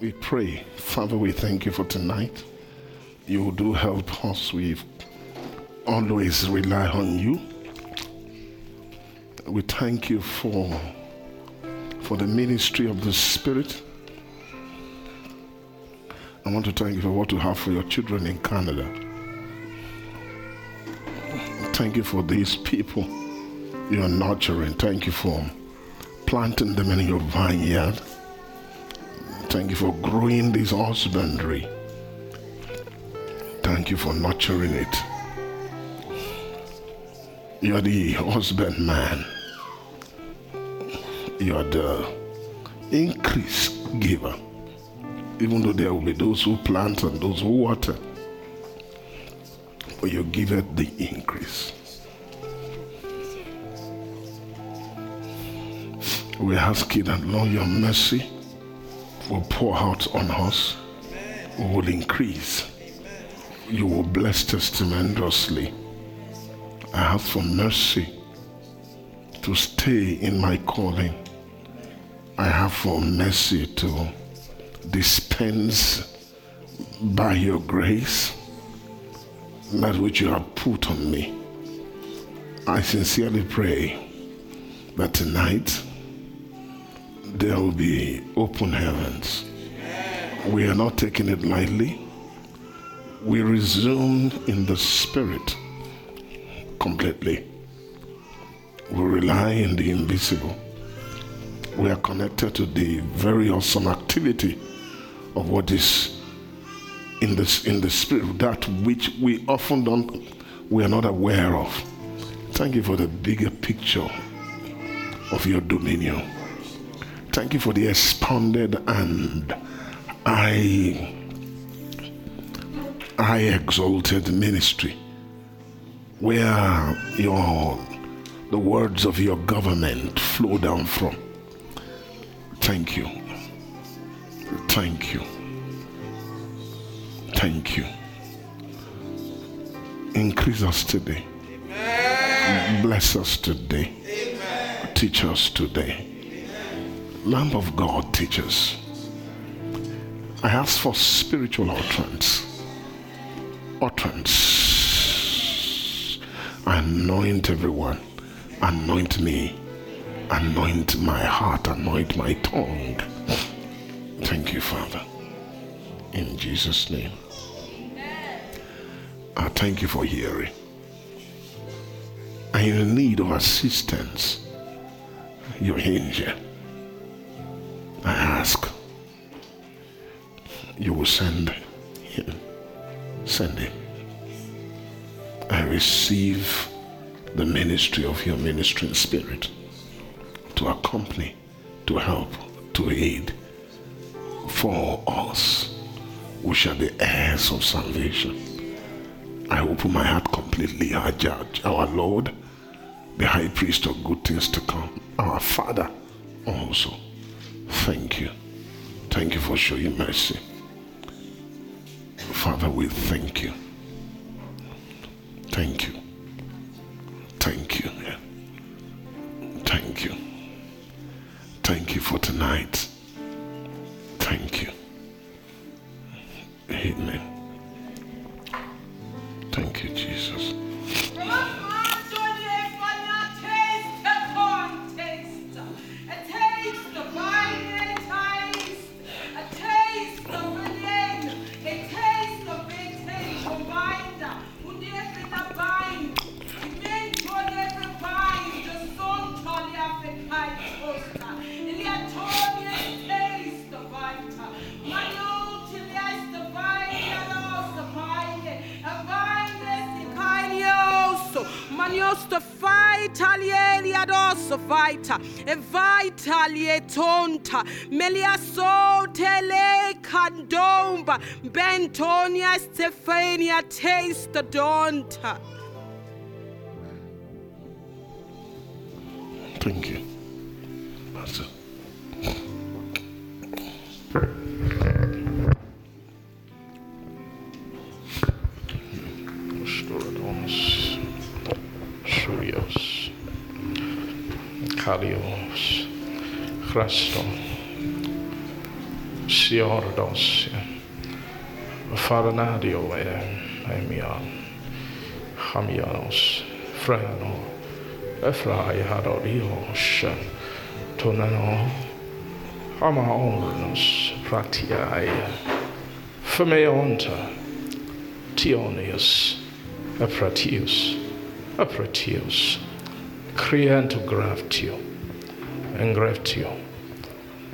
We pray, Father, we thank you for tonight. You do help us. We always rely on you. We thank you for, for the ministry of the Spirit. I want to thank you for what you have for your children in Canada. Thank you for these people you are nurturing. Thank you for planting them in your vineyard. Thank you for growing this husbandry. Thank you for nurturing it. You are the husbandman. You are the increase giver. Even though there will be those who plant and those who water, but you give it the increase. We ask you that, Lord, your mercy will pour out on us, will increase. You will bless us tremendously. I ask for mercy to stay in my calling. I have for mercy to dispense by your grace that which you have put on me. I sincerely pray that tonight there will be open heavens. We are not taking it lightly. We resume in the spirit completely. We rely in the invisible. We are connected to the very awesome activity of what is in the, in the spirit, that which we often don't, we are not aware of. Thank you for the bigger picture of your dominion. Thank you for the expanded and I I exalted ministry where your the words of your government flow down from. Thank you. Thank you. Thank you. Increase us today. Amen. Bless us today. Amen. Teach us today. Lamb of God, teach us. I ask for spiritual utterance. Utterance. Anoint everyone. Anoint me. Anoint my heart. Anoint my tongue. Thank you, Father. In Jesus' name. I thank you for hearing. I am in need of assistance. You're here. I ask, you will send him. Send him. I receive the ministry of your ministering spirit to accompany, to help, to aid for us who shall be heirs of salvation. I open my heart completely, our judge, our Lord, the high priest of good things to come, our Father also. Thank you. Thank you for showing mercy. Father, we thank you. Thank you. Thank you. Thank you. Thank you for tonight. Thank you. Amen. Thank you, Jesus. Fighta lieli adosso fighta e vaita lietonta melia tele candomba bentonia stefania taste donta. Thank you. Halios, Hrastom, Siardos, Farnadio, Emian, Hamianos, Frano, Efrai, Haradios, Tonano, Amaornos, Pratiai, Femeonta, Tionius, Apratius, Apratius. Creant to graft you. Engraft you.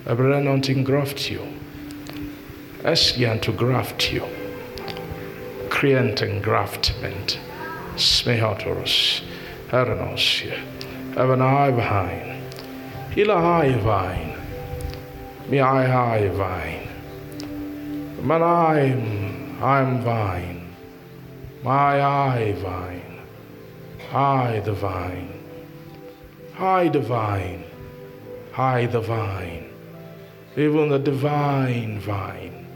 Abrenont engraft you. Esgian to graft you. Creant engraftment. Smehotorus. Eranos. Evanai vine. Ilahai vine. Vine. Manaim. I'm vine. My eye vine. I the vine. I divine, vine. I the vine. Even the divine vine.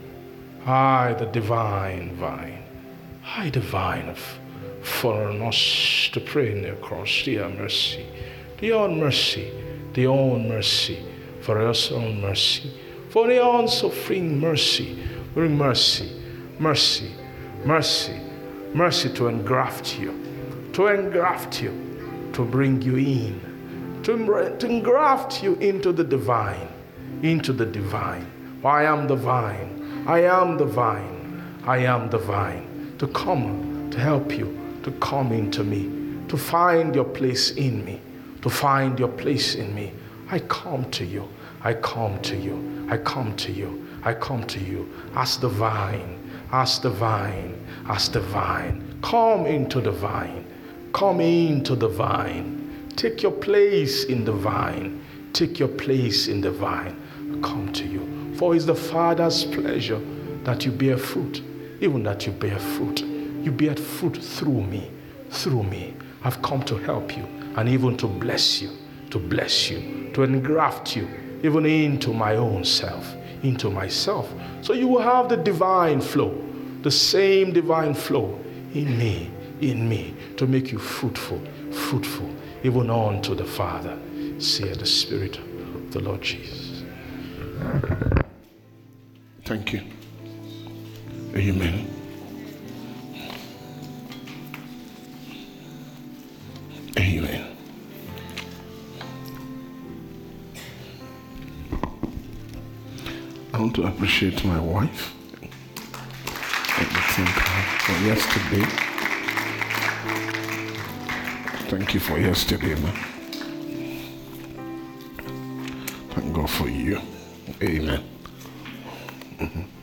I the divine vine. I divine of for us to pray in the cross, dear mercy, the own mercy, the own mercy, for us own mercy, for the own suffering mercy, bring mercy, mercy, mercy, mercy to engraft you, to engraft you, to bring you in, to, to engraft you into the divine, into the divine. I am the vine, I am the vine, I am the vine, to come to help you, to come into me, to find your place in me, to find your place in me. I come to you, I come to you, I come to you, I come to you as the vine, as the vine, as the vine. Come into the vine, come into the vine. Take your place in the vine, take your place in the vine. Come to you. For it's the Father's pleasure that you bear fruit, even that you bear fruit. You bear fruit through me, through me. I've come to help you and even to bless you, to bless you, to engraft you even into my own self, into myself. So you will have the divine flow, the same divine flow in me, in me, to make you fruitful, fruitful, even on to the Father. Say the Spirit of the Lord Jesus. Thank you. Amen. Amen. I want to appreciate my wife. Let me thank her uh, for yesterday. Thank you for yesterday, man. Thank God for you. Amen. Mhm.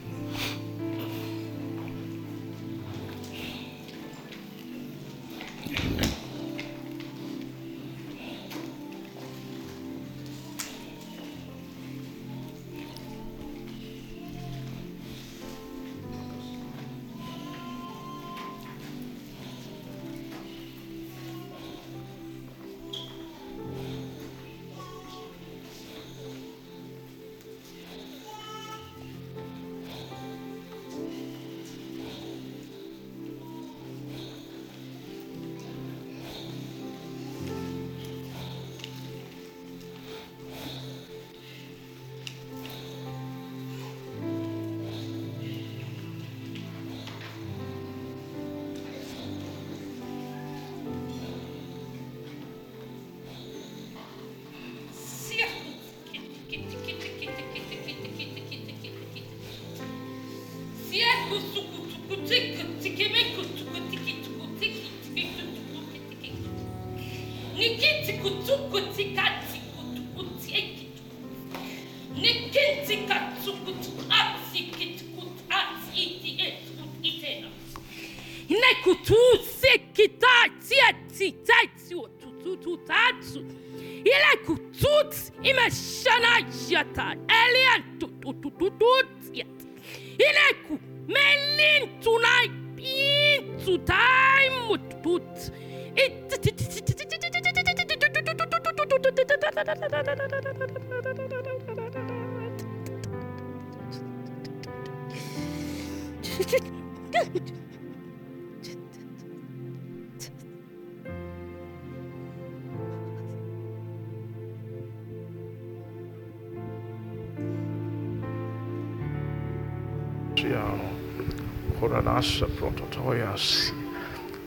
Koranasa prototoyas.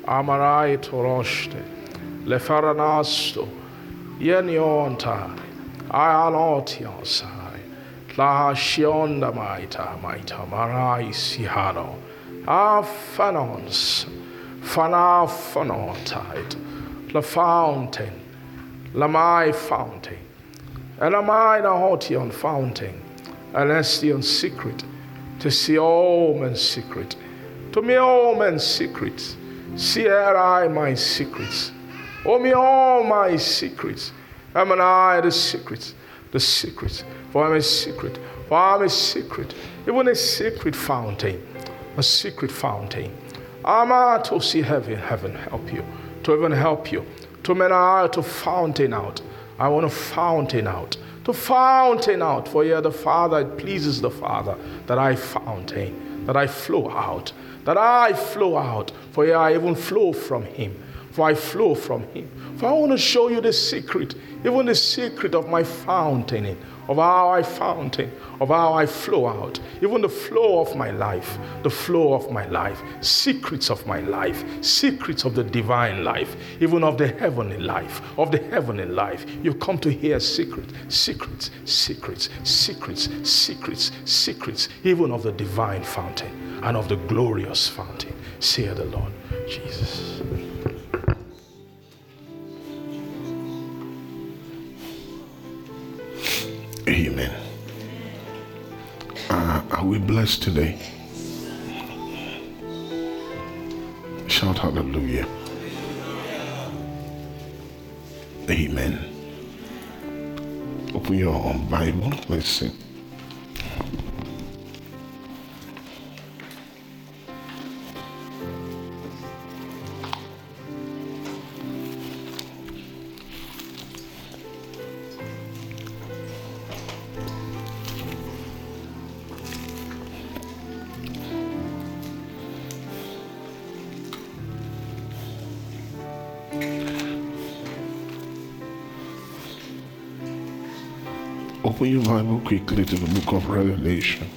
Amarai toroste. Lefaranasto. Yenionta. Ialotiosai. La shionda maita maita marai sihano. Afanons. Fana fanotite. La fountain. La my fountain. And am I the fountain? And Estion secret. To see all men's secret. To me all men's secrets. See ere I my secrets. Oh me all my secrets. Am and I the secrets. The secrets. For I'm a secret. For I'm a secret. Even a secret fountain. A secret fountain. I'm I to see heaven, heaven help you. To even help you. To men I to fountain out. I want to fountain out. To fountain out. For here the Father, it pleases the Father that I fountain, that I flow out, that I flow out. For I even flow from Him. For I flow from Him. For I want to show you the secret, even the secret of my fountaining, of how I fountain, of how I flow out, even the flow of my life, the flow of my life, secrets of my life, secrets of the divine life, even of the heavenly life, of the heavenly life. You come to hear secrets, secrets, secrets, secrets, secrets, secrets, even of the divine fountain and of the glorious fountain. Say the Lord Jesus. Amen. Uh, are we blessed today? Shout hallelujah. Amen. Open your own Bible. Let's see. Open your Bible quickly to the book of Revelation,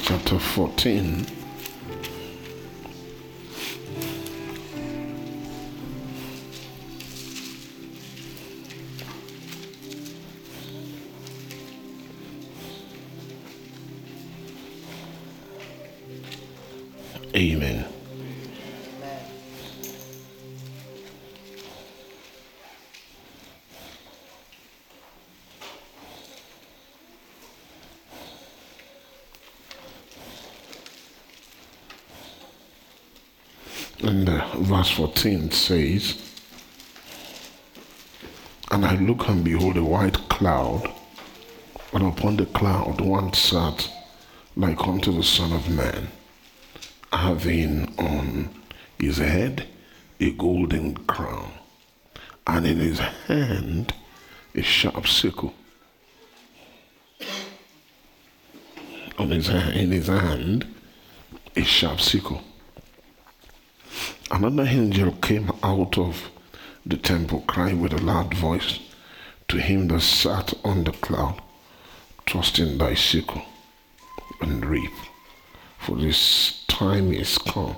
chapter 14. Verse 14 says, And I look and behold a white cloud, and upon the cloud one sat like unto the Son of Man, having on his head a golden crown, and in his hand a sharp sickle. On his in his hand a sharp sickle. Another angel came out of the temple, crying with a loud voice to him that sat on the cloud, Trust in thy sickle and reap, for this time is come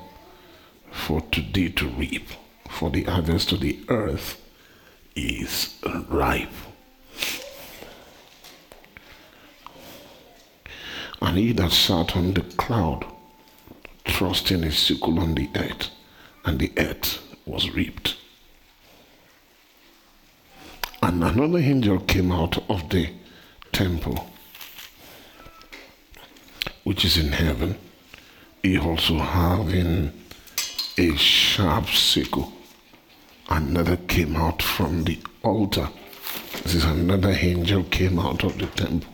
for today to reap, for the harvest of the earth is ripe. And he that sat on the cloud, thrust in his sickle on the earth, and the earth was reaped. And another angel came out of the temple, which is in heaven, he also having a sharp sickle. Another came out from the altar. This is another angel came out of the temple,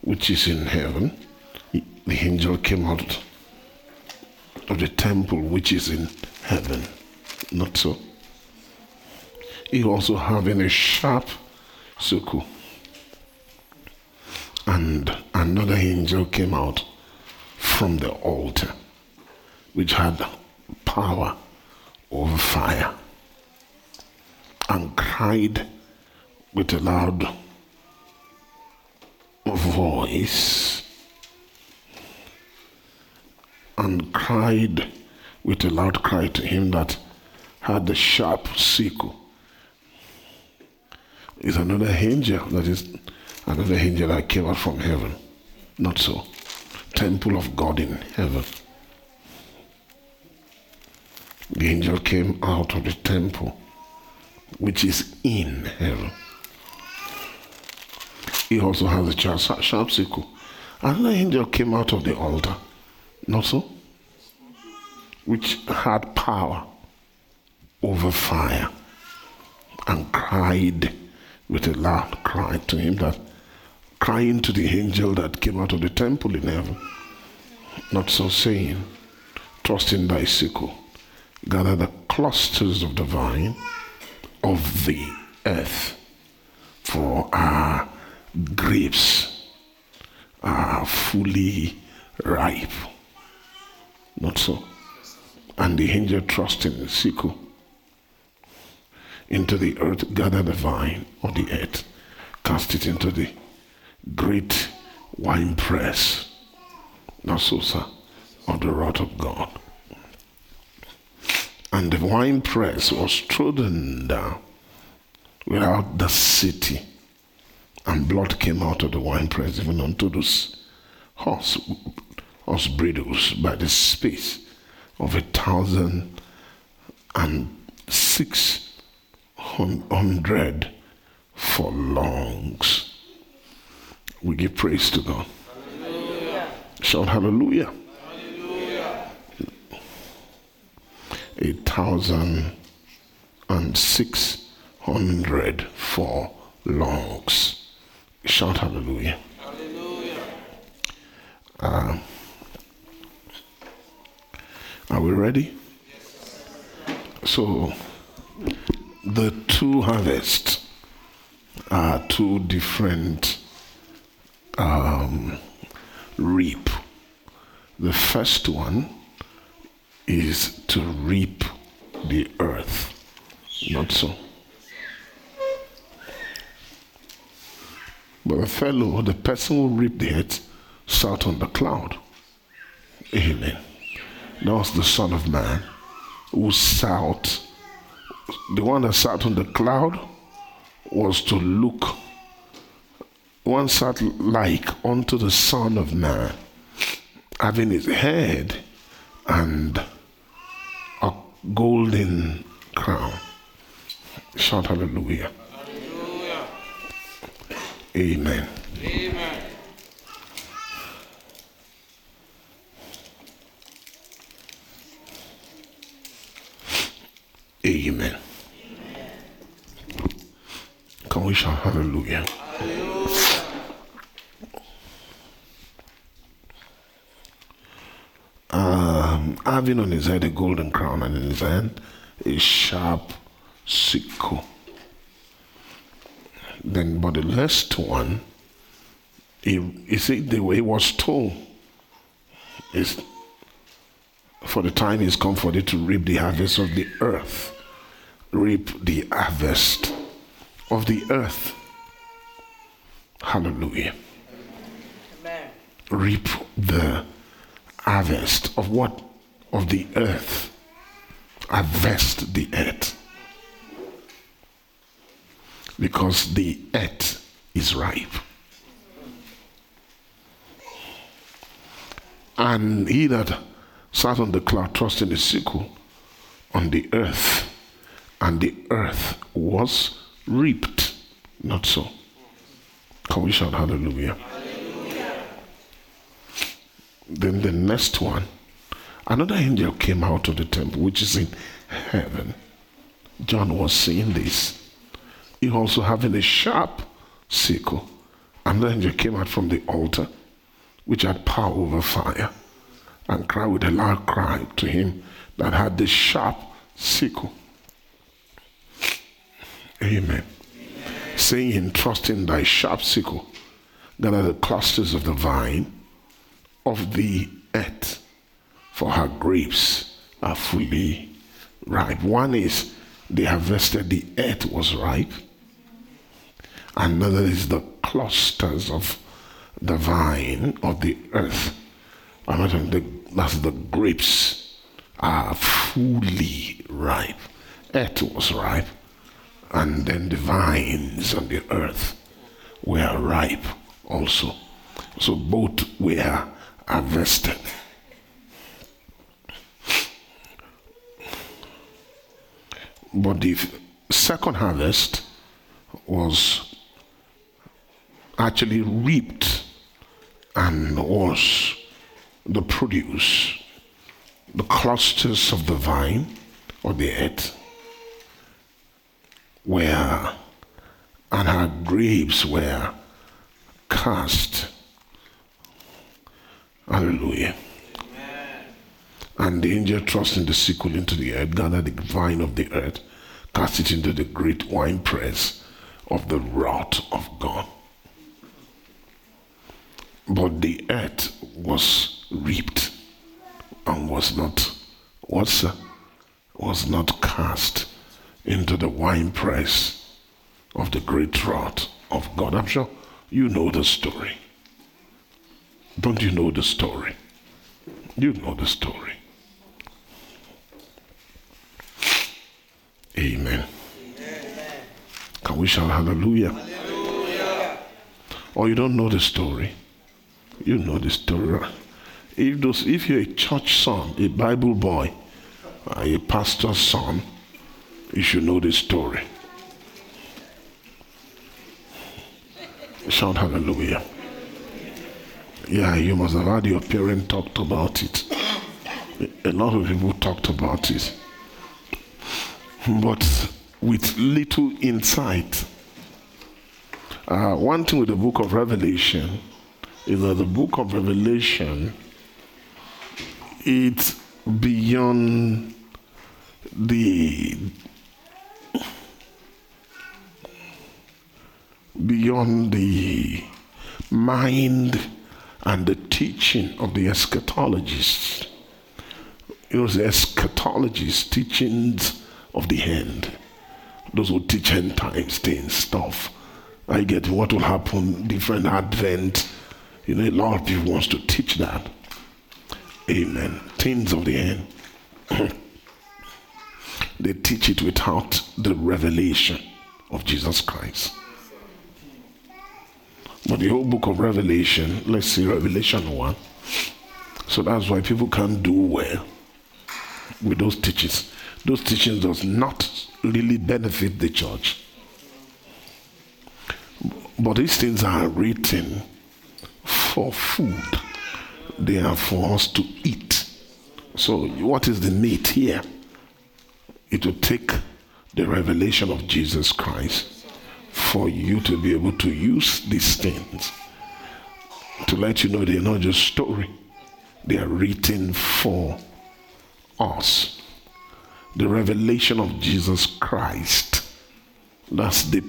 which is in heaven. The angel came out of the temple which is in heaven. Not so. He also having a sharp sickle. And another angel came out from the altar, which had power over fire, and cried with a loud voice and cried with a loud cry to him that had the sharp sickle. Is another angel that is another angel that came out from heaven. Not so. Temple of God in heaven. The angel came out of the temple, which is in heaven. He also has a sharp sickle. Another angel came out of the altar, not so, which had power over fire and cried with a loud cry to him that crying to the angel that came out of the temple in heaven. Not so saying, trust in thy sickle, gather the clusters of the vine of the earth, for our grapes are fully ripe. Not so. And the angel trust in the sickle into the earth, gather the vine of the earth, cast it into the great wine press, not so, sir, of the wrath of God. And the wine press was trodden down without the city, and blood came out of the wine press even unto those horse, horse bridles by the space of a thousand and six hundred furlongs. We give praise to God. Hallelujah. Shout hallelujah. hallelujah. A thousand and six hundred furlongs. Shout hallelujah. Hallelujah. Uh, are we ready? So, the two harvests are two different um, reap. The first one is to reap the earth, not so. But the fellow, the person who reaped the earth, sat on the cloud. Amen. That was the Son of Man who sat. The one that sat on the cloud was to look one sat like unto the Son of Man, having his head and a golden crown. Shout hallelujah. hallelujah. Amen. Amen. Amen. Can we shout hallelujah? hallelujah. um, having on his head a golden crown and in his hand a sharp sickle. Then, but the last one, he, he said the way he was told is for the time is come for thee to reap the harvest of the earth. Reap the harvest of the earth. Hallelujah. Amen. Reap the harvest of what? Of the earth. Harvest the earth. Because the earth is ripe. And he that sat on the cloud trusting the sickle on the earth, and the earth was reaped. Not so. Can we shout hallelujah? Then the next one, another angel came out of the temple, which is in heaven. John was seeing this. He also having a sharp sickle. Another angel came out from the altar, which had power over fire, and cried with a loud cry to him that had the sharp sickle. Amen. Saying, Trust in thy sharp sickle, gather the clusters of the vine of the earth, for her grapes are fully ripe. One is they harvested, the earth was ripe. Another is the clusters of the vine of the earth. Another, the That's the grapes are fully ripe. Earth was ripe, and then the vines on the earth were ripe also. So both were harvested. But the second harvest was actually reaped and was the produce, the clusters of the vine or the earth were, and her grapes were cast. Hallelujah. And the angel thrust in the sickle into the earth, gathered the vine of the earth, cast it into the great winepress of the wrath of God. But the earth was reaped and was not what's was not cast into the winepress of the great wrath of God. I'm sure you know the story. Don't you know the story? You know the story. Amen. Amen. Can we shout hallelujah? hallelujah? Or you don't know the story? You know the story. If, those, if you're a church son, a Bible boy, uh, a pastor's son, you should know this story. Shout hallelujah. Yeah, you must have had your parent talked about it. A lot of people talked about it. But with little insight. Uh, one thing with the book of Revelation is that the book of Revelation it's beyond the beyond the mind and the teaching of the eschatologists. It was the eschatologists' teachings of the end. Those who teach end times things, stuff. I get what will happen, different advent. You know, a lot of people wants to teach that. Amen. Things of the end. they teach it without the revelation of Jesus Christ. But the whole book of Revelation, let's see Revelation 1. So that's why people can't do well with those teachings. Those teachings does not really benefit the church. But these things are written for food. They are for us to eat. So what is the meat here? It will take the revelation of Jesus Christ for you to be able to use these things to let you know they're not just story they are written for us. The revelation of jesus christ. That's the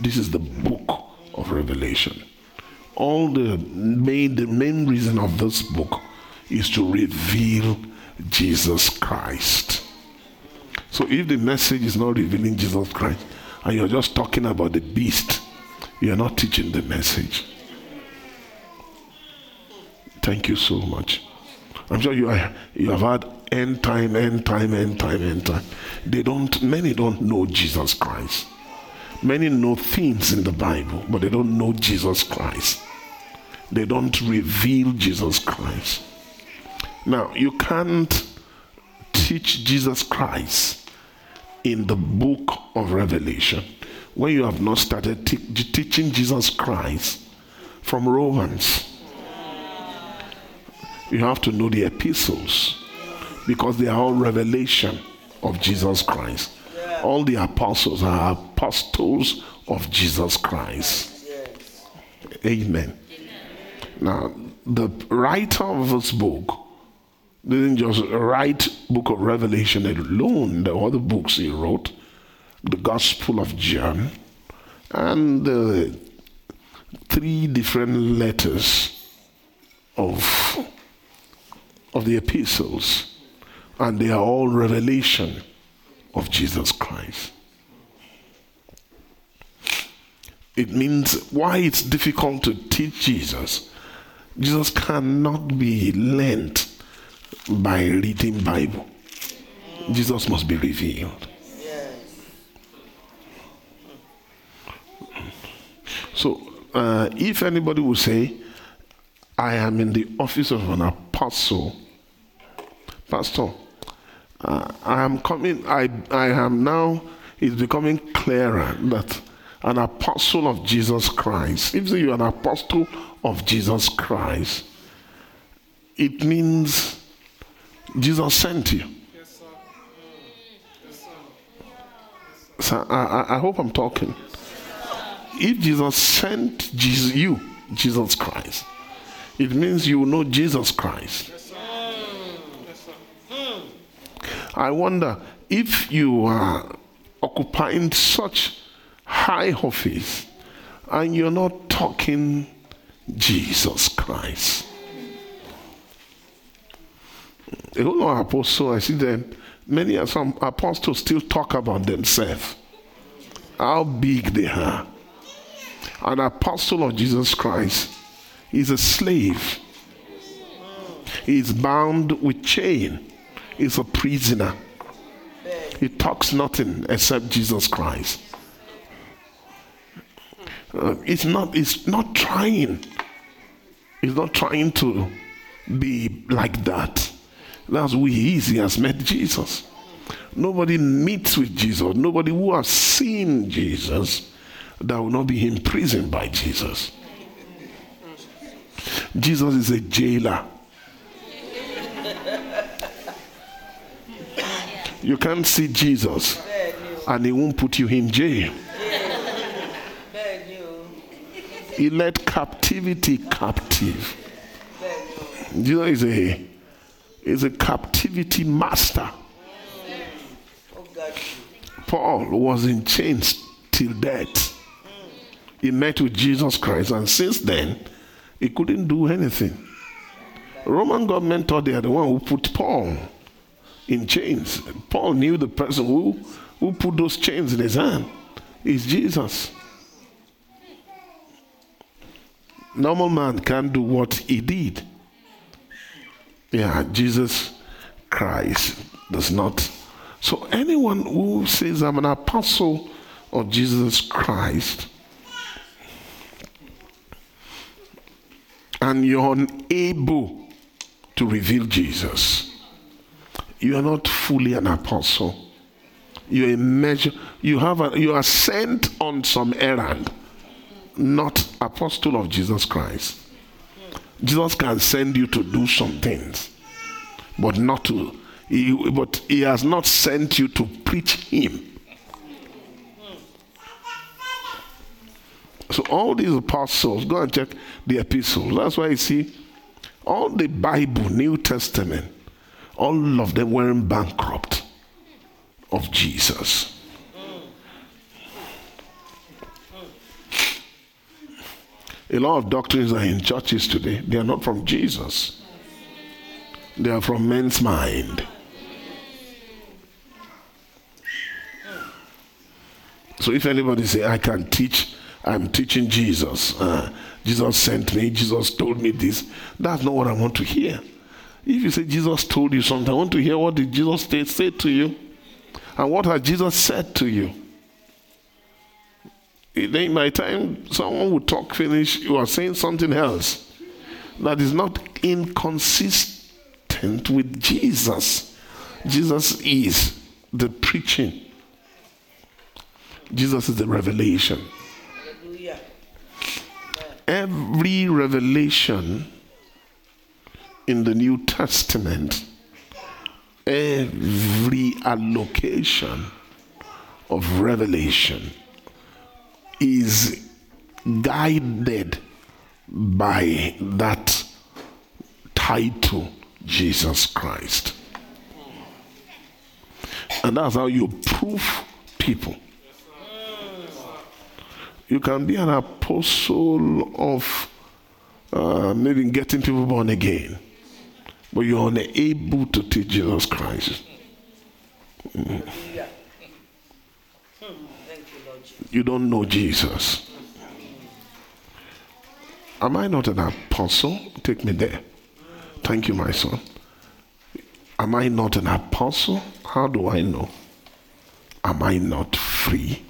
this is the book of revelation. All the main the main reason of this book is to reveal jesus christ. So if the message is not revealing jesus christ and you're just talking about the beast, you're not teaching the message. Thank you so much. I'm sure you, are, you have had end time, end time, end time, end time. They don't, many don't know Jesus Christ. Many know things in the Bible, but they don't know Jesus Christ. They don't reveal Jesus Christ. Now, you can't teach Jesus Christ in the book of Revelation when you have not started te- teaching Jesus Christ from Romans. You have to know the epistles because they are all revelation of Jesus Christ. All the apostles are apostles of Jesus Christ. Amen. Now, the writer of this book didn't just write book of revelation alone the other books he wrote the gospel of john and the three different letters of of the epistles and they are all revelation of jesus christ. It means why it's difficult to teach jesus jesus cannot be learned by reading Bible. Jesus must be revealed. So, uh, if anybody will say, I am in the office of an apostle, Pastor, uh, I am coming, I, I am now, it's becoming clearer that an apostle of Jesus Christ, if you're an apostle of Jesus Christ, it means Jesus sent you. So I, I hope I'm talking. If Jesus sent Jesus, you, Jesus Christ, it means you know Jesus Christ. I wonder if you are occupying such high office and you're not talking Jesus Christ. A whole lot of apostles, I see them, many of some apostles still talk about themselves, how big they are. An apostle of Jesus Christ is a slave. He is bound with chain. He's a prisoner. He talks nothing except Jesus Christ. Uh, it's not. It's not trying. He's not trying to be like that. That's who he is. He has met Jesus. Nobody meets with Jesus. Nobody who has seen Jesus that will not be imprisoned by Jesus. Jesus is a jailer. You can't see Jesus and he won't put you in jail. He led captivity captive. Jesus is a, is a captivity master. Paul was in chains till death. He met with Jesus Christ, and since then, he couldn't do anything. Roman government thought they are the one who put Paul in chains. Paul knew the person who, who put those chains in his hand is Jesus. Normal man can't do what he did. Yeah, Jesus Christ does not. So anyone who says I'm an apostle of Jesus Christ and you're unable to reveal Jesus, you are not fully an apostle. You're a measure, you have a, you are sent on some errand, not apostle of Jesus Christ. Jesus can send you to do some things, but not to he, but he has not sent you to preach him. So all these apostles, go and check the epistles. That's why you see all the Bible, New Testament, all of them weren't bankrupt of Jesus. A lot of doctrines are in churches today. They are not from Jesus. They are from men's mind. So if anybody say, I can teach, I'm teaching Jesus. Uh, Jesus sent me, Jesus told me this. That's not what I want to hear. If you say Jesus told you something, I want to hear what did Jesus say, to you? And what has Jesus said to you? Then by the time someone would talk finish, you are saying something else that is not inconsistent with Jesus. Jesus is the preaching. Jesus is the revelation. Every revelation in the New Testament, every allocation of revelation is guided by that title, Jesus Christ. And that's how you prove people. You can be an apostle of uh, maybe getting people born again, but you're unable to teach Jesus Christ. Mm. You don't know Jesus. Am I not an apostle? Take me there. Thank you, my son. Am I not an apostle? How do I know? Am I not free?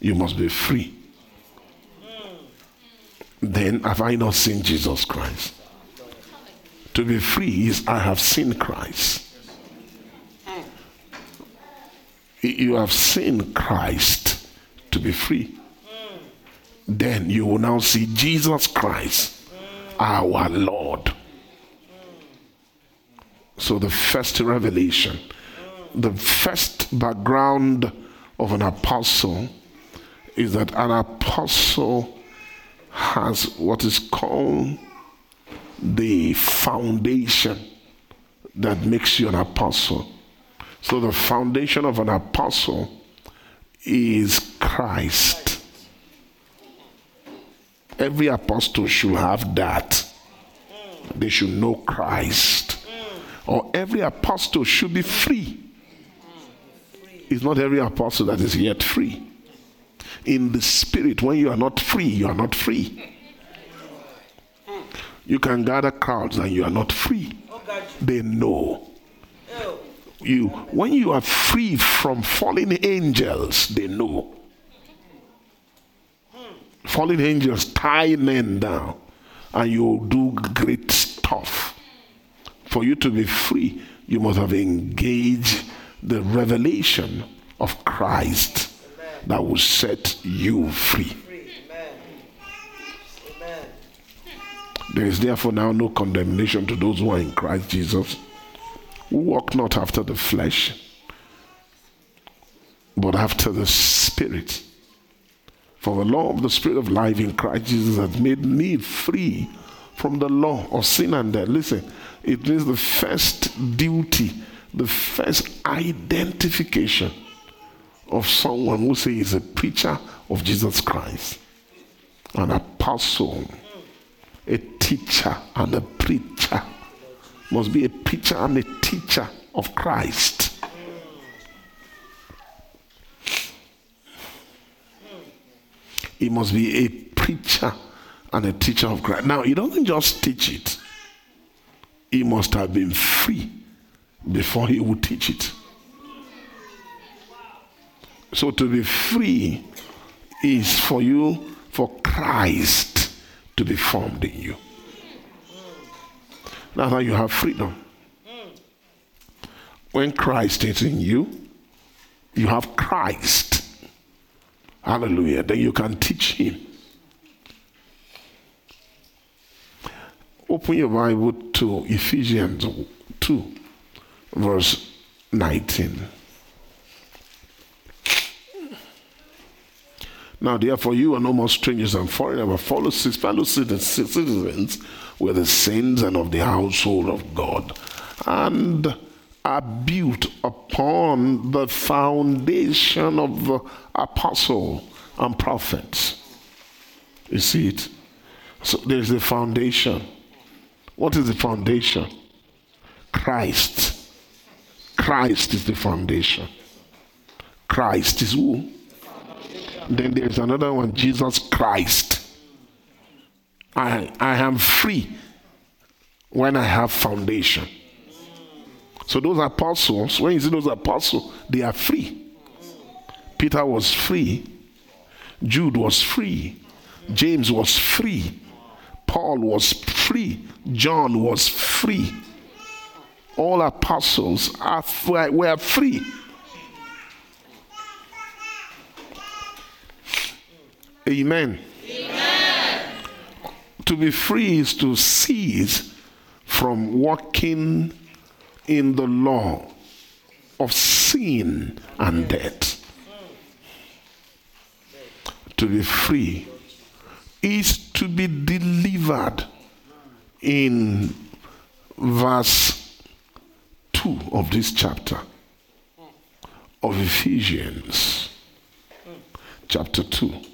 You must be free. Then have I not seen Jesus Christ? To be free is I have seen Christ. You have seen Christ to be free. Then you will now see Jesus Christ, our Lord. So the first revelation, the first background of an apostle is that an apostle has what is called the foundation that makes you an apostle. So the foundation of an apostle is Christ. Every apostle should have that. They should know Christ. Or every apostle should be free. It's not every apostle that is yet free. In the spirit, when you are not free, you are not free. You can gather crowds and you are not free. They know. You when you are free from fallen angels, they know. Fallen angels tie men down and you do great stuff. For you to be free, you must have engaged the revelation of Christ that will set you free. There is therefore now no condemnation to those who are in Christ Jesus, walk not after the flesh, but after the Spirit. For the law of the Spirit of life in Christ Jesus has made me free from the law of sin and death. Listen, it means the first duty, the first identification of someone who says he's a preacher of Jesus Christ, an apostle, a teacher, and a preacher. Must be a preacher and a teacher of Christ. He must be a preacher and a teacher of Christ. Now, he doesn't just teach it, he must have been free before he would teach it. So, to be free is for you, for Christ to be formed in you. That's how you have freedom. When Christ is in you, you have Christ. Hallelujah. Then you can teach him. Open your Bible to Ephesians 2, verse 19. Now, therefore, you are no more strangers and foreigners, but fellow citizens with the saints and of the household of God, and are built upon the foundation of the apostle and prophets. You see it? So there's the foundation. What is the foundation? Christ. Christ is the foundation. Christ is who? Then there's another one, Jesus Christ. I, I am free when I have foundation. So those apostles, when you see those apostles, they are free. Peter was free. Jude was free. James was free. Paul was free. John was free. All apostles are, were free. Amen. Amen. To be free is to cease from walking in the law of sin and death. To be free is to be delivered in verse 2 of this chapter of Ephesians, chapter 2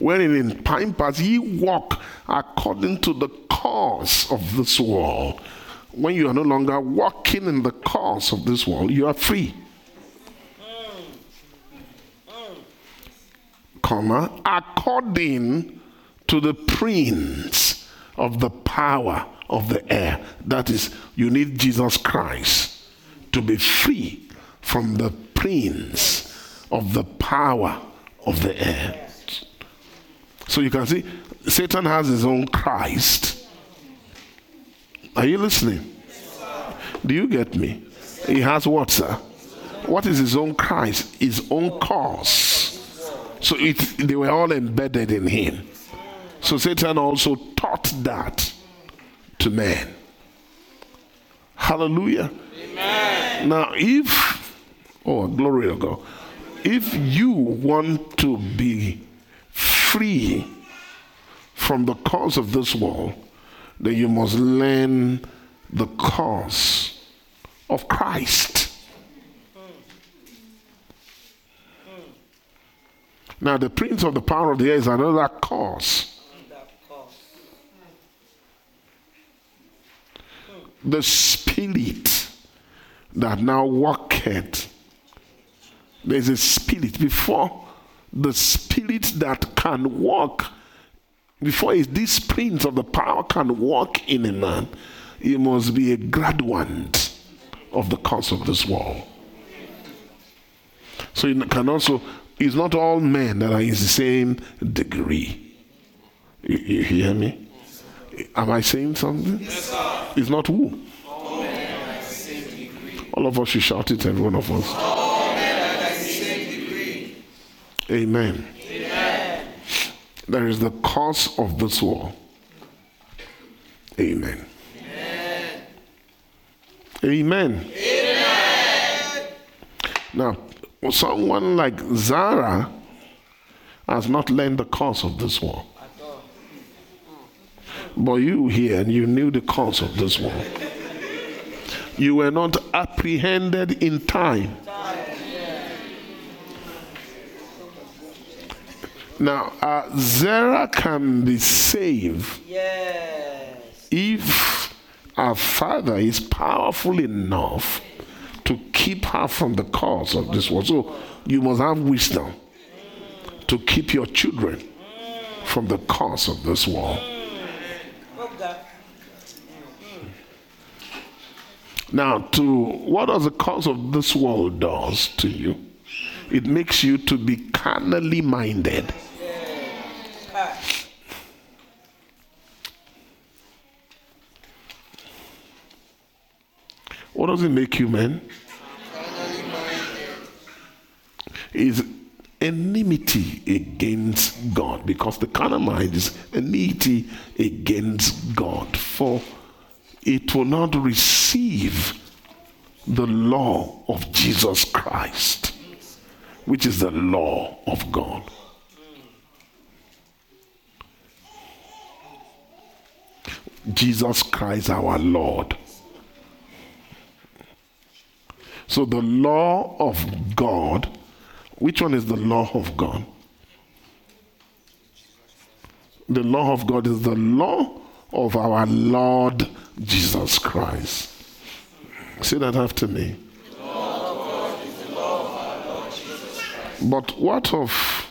wherein in time past ye walk according to the course of this world. When you are no longer walking in the course of this world, you are free. Comma, according to the prince of the power of the air. That is, you need Jesus Christ to be free from the prince of the power of the air. So you can see, Satan has his own Christ. Are you listening? Do you get me? He has what, sir? What is his own Christ? His own cause. So it, they were all embedded in him. So Satan also taught that to man. Hallelujah. Amen. Now, if, oh, glory to God, if you want to be free from the cause of this world, then you must learn the cause of Christ. Now, the prince of the power of the air is another cause. The spirit that now worketh. There's a spirit before the spirit that can walk, before this prince of the power can walk in a man, he must be a graduate of the cause of this world. So you can also it's not all men that are in the same degree. You, you hear me? Am I saying something? Yes, it's not who? All, all of us should shout it, every one of us. Amen. Amen. There is the cause of this war. Amen. Amen. Amen. Amen. Now, someone like Zara has not learned the cause of this war. But you here and you knew the cause of this war. You were not apprehended in time. Now, uh, Zara can be saved yes. if our father is powerful enough to keep her from the cause of this world. So you must have wisdom to keep your children from the cause of this world. Now, to what does the cause of this world does to you? It makes you to be carnally minded. What does it make you, man? Is enmity against God because the carnal mind is enmity against God, for it will not receive the law of Jesus Christ, which is the law of God. Jesus Christ, our Lord So the law of God, which one is the law of God? The law of God is the law of our Lord Jesus Christ. Say that after me. But what of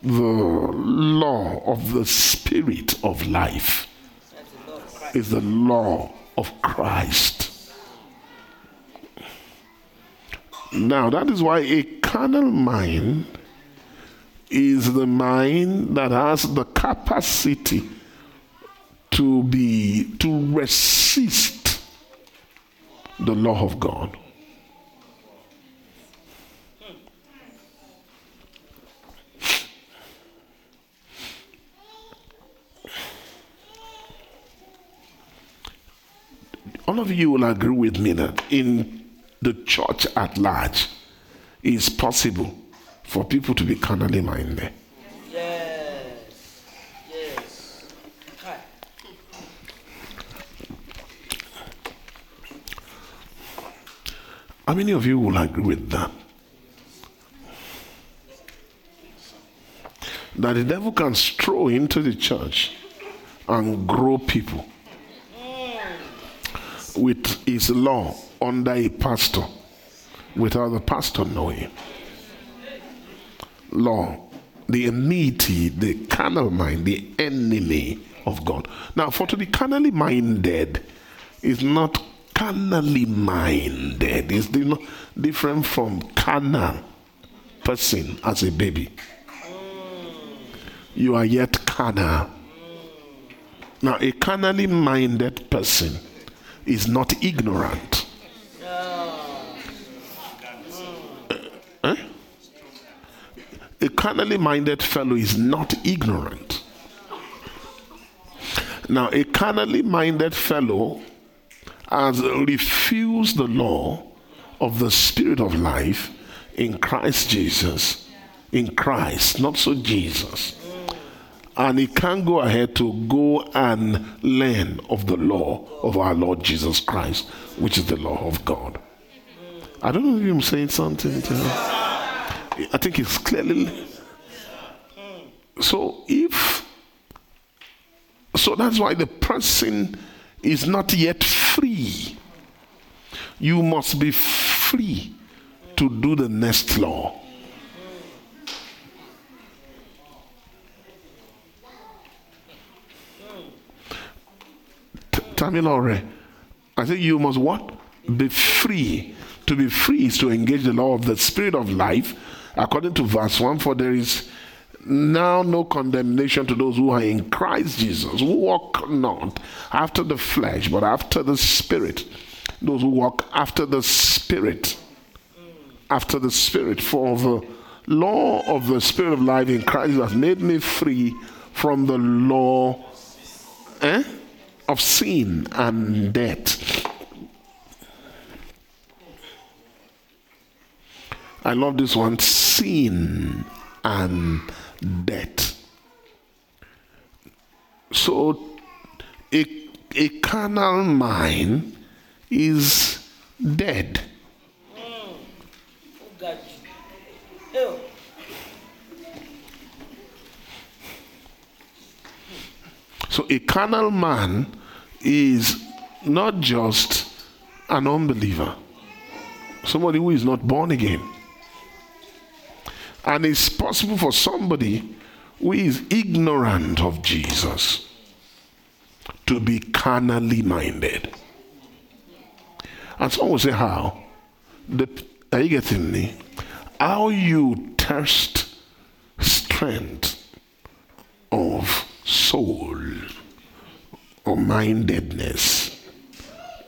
the law of the Spirit of life? Is the law of Christ. Now, that is why a carnal mind is the mind that has the capacity to be to resist the law of God. All of you will agree with me that in the church at large, it's possible for people to be carnally minded. Yes. Yes. How many of you will agree with that? That the devil can stroll into the church and grow people with his law under a pastor without the pastor knowing. Law, the enmity, the carnal mind, the enemy of God. Now, for to be carnally minded is not carnally minded. It's different from carnal person as a baby. You are yet carnal. Now, a carnally minded person is not ignorant. Eh? A carnally minded fellow is not ignorant. Now, a carnally minded fellow has refused the law of the Spirit of life in Christ Jesus. In Christ, not so Jesus. And he can't go ahead to go and learn of the law of our Lord Jesus Christ, which is the law of God. I don't know if I'm saying something to you. I think it's clearly. So if so that's why the person is not yet free. You must be free to do the next law. Tamilore, I think you must what? Be free. To be free is to engage the law of the spirit of life, according to verse 1. For there is now no condemnation to those who are in Christ Jesus, who walk not after the flesh, but after the Spirit. Those who walk after the Spirit. After the Spirit. For the law of the Spirit of life in Christ has made me free from the law eh, of sin and death. I love this one sin and death. So a, a carnal mind is dead. So a carnal man is not just an unbeliever, somebody who is not born again. And it's possible for somebody who is ignorant of Jesus to be carnally minded. And someone will say, How? The, are you getting me? How you test strength of soul or mindedness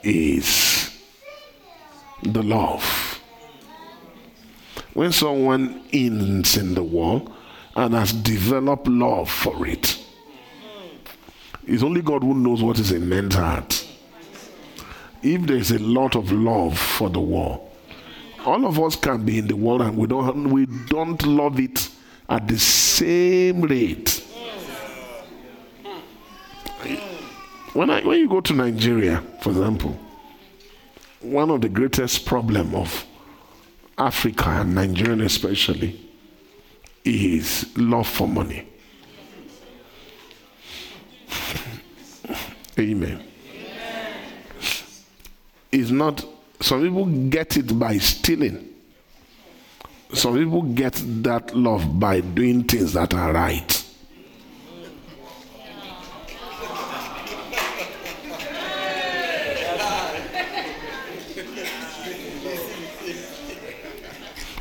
is the love when someone is in the world and has developed love for it, it's only God who knows what is in men's heart. If there's a lot of love for the world, all of us can be in the world and we don't we don't love it at the same rate. When I when you go to Nigeria, for example, one of the greatest problem of Africa and Nigeria especially is love for money. Amen. It's not, some people get it by stealing. Some people get that love by doing things that are right.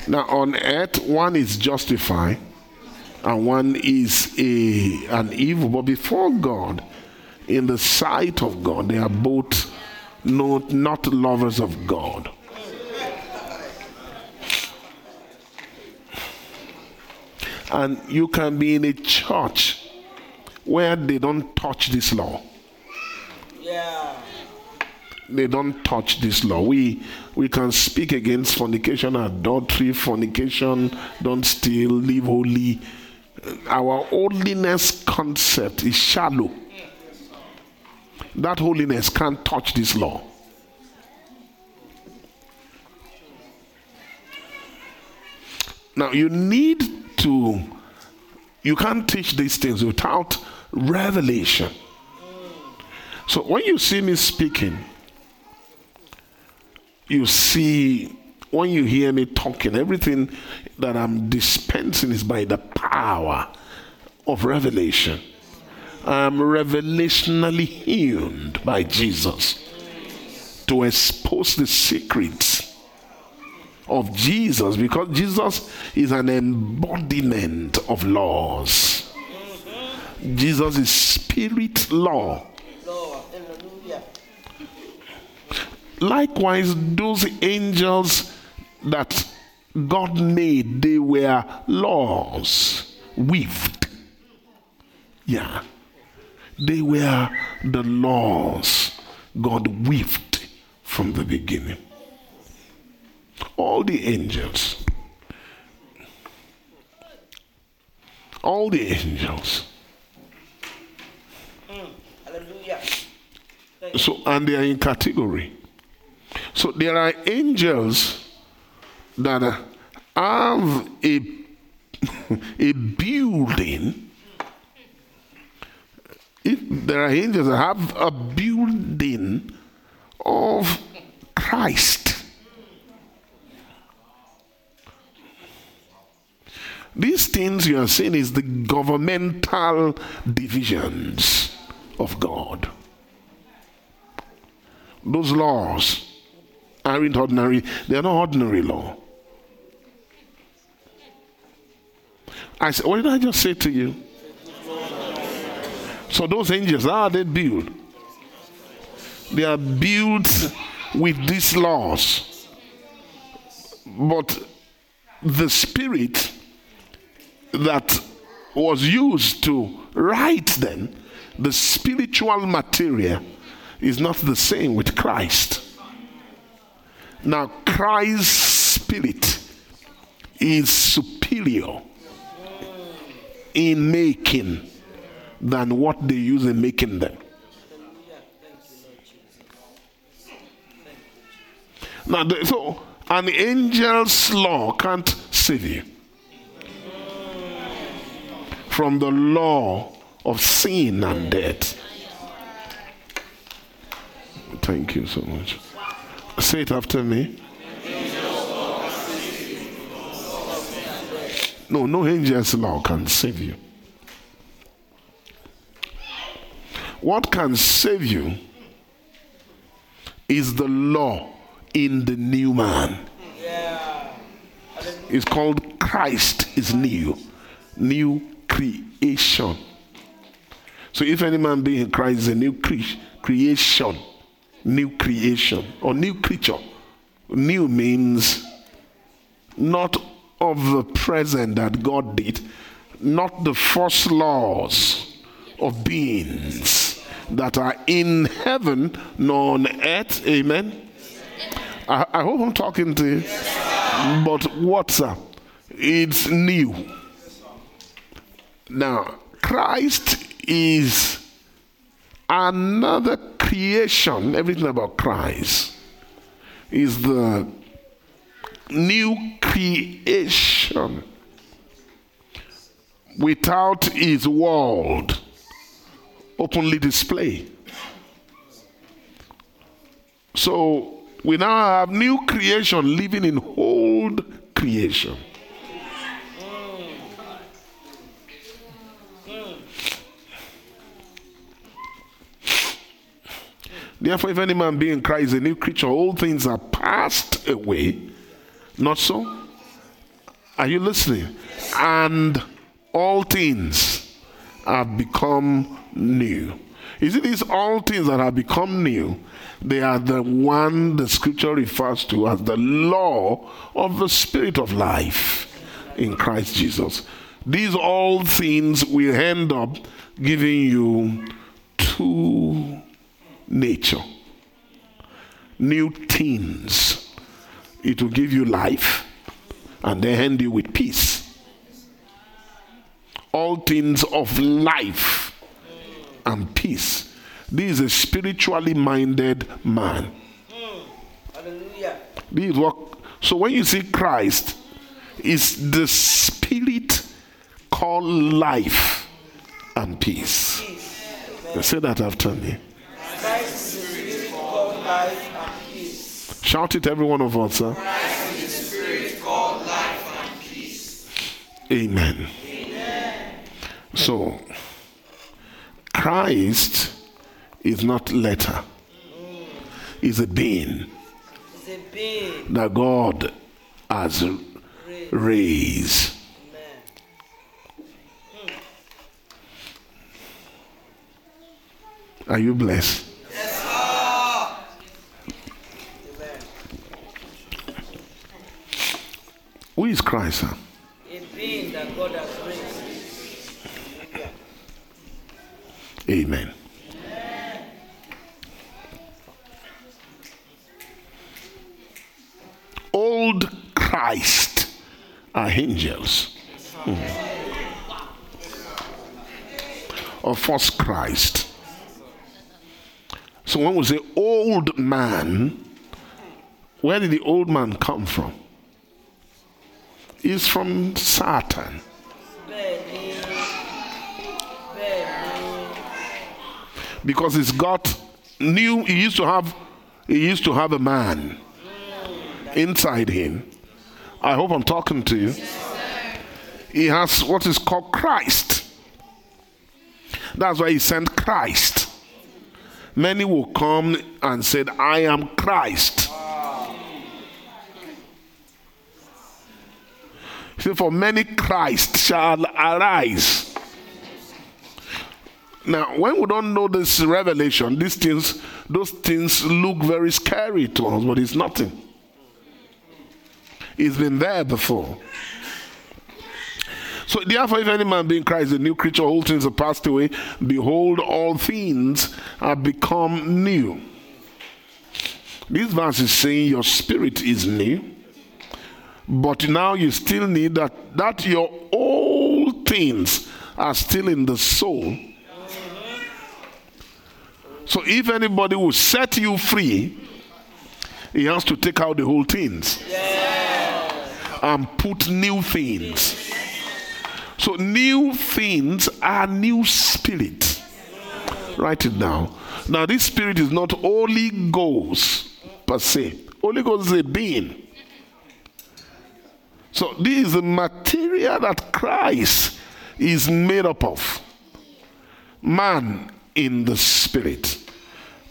Now, on earth, one is justified and one is a, an evil. But before God, in the sight of God, they are both not, not lovers of God. And you can be in a church where they don't touch this law. Yeah they don't touch this law. We we can speak against fornication, adultery, fornication, don't steal, live holy. Our holiness concept is shallow. That holiness can't touch this law. Now you need to you can't teach these things without revelation. So when you see me speaking, you see, when you hear me talking, everything that I'm dispensing is by the power of revelation. I am revelationally healed by Jesus to expose the secrets of Jesus because Jesus is an embodiment of laws. Jesus is spirit law. Likewise, those angels that God made, they were laws weaved. Yeah. They were the laws God weaved from the beginning. All the angels, all the angels. Mm, hallelujah. So, and they are in category. So, there are angels that have a, a building. If there are angels that have a building of Christ. These things you are seeing is the governmental divisions of God. Those laws aren't ordinary, they are not ordinary law. I said, what did I just say to you? So those angels, how are they built? They are built with these laws. But the spirit that was used to write them, the spiritual material, is not the same with Christ. Now, Christ's spirit is superior in making than what they use in making them. Now, the, so an angel's law can't save you from the law of sin and death. Thank you so much. Say it after me. No, no angel's law can save you. What can save you is the law in the new man. It's called Christ is new, new creation. So if any man be in Christ is a new cre- creation, new creation or new creature. New means not of the present that God did, not the first laws of beings that are in heaven nor on earth. Amen. I, I hope I'm talking to you. But what's up? It's new. Now, Christ is another creation. Everything about Christ is the new creation without his world openly displayed. So we now have new creation living in old creation. Therefore, if any man be in Christ, a new creature, all things are passed away. Not so? Are you listening? And all things have become new. Is it these all things that have become new? They are the one the scripture refers to as the law of the spirit of life in Christ Jesus. These all things will end up giving you two nature. New things. It will give you life and then end you with peace. All things of life and peace. This is a spiritually minded man. This is what, so when you see Christ, it's the spirit called life and peace. Say that after me. Christ is the spirit called life and peace. Shout it, every one of us. Sir. Amen. So, Christ is not letter, is a being It's a being. that God has raised. Are you blessed? Amen. Who is Christ? Sir? A being that God has raised. Amen. Old Christ are angels. Hmm. Or false Christ. So when we say old man, where did the old man come from? He's from Satan. Because he's got new he used to have he used to have a man inside him i hope i'm talking to you he has what is called christ that's why he sent christ many will come and said i am christ See, for many christ shall arise now, when we don't know this revelation, these things, those things look very scary to us, but it's nothing. It's been there before. So, therefore, if any man be in Christ, a new creature, all things are passed away. Behold, all things are become new. This verse is saying your spirit is new, but now you still need that, that your old things are still in the soul. So if anybody will set you free, he has to take out the whole things and put new things. So new things are new spirit. Write it down. Now this spirit is not Holy Ghost per se. Holy Ghost is a being. So this is the material that Christ is made up of. Man in the spirit.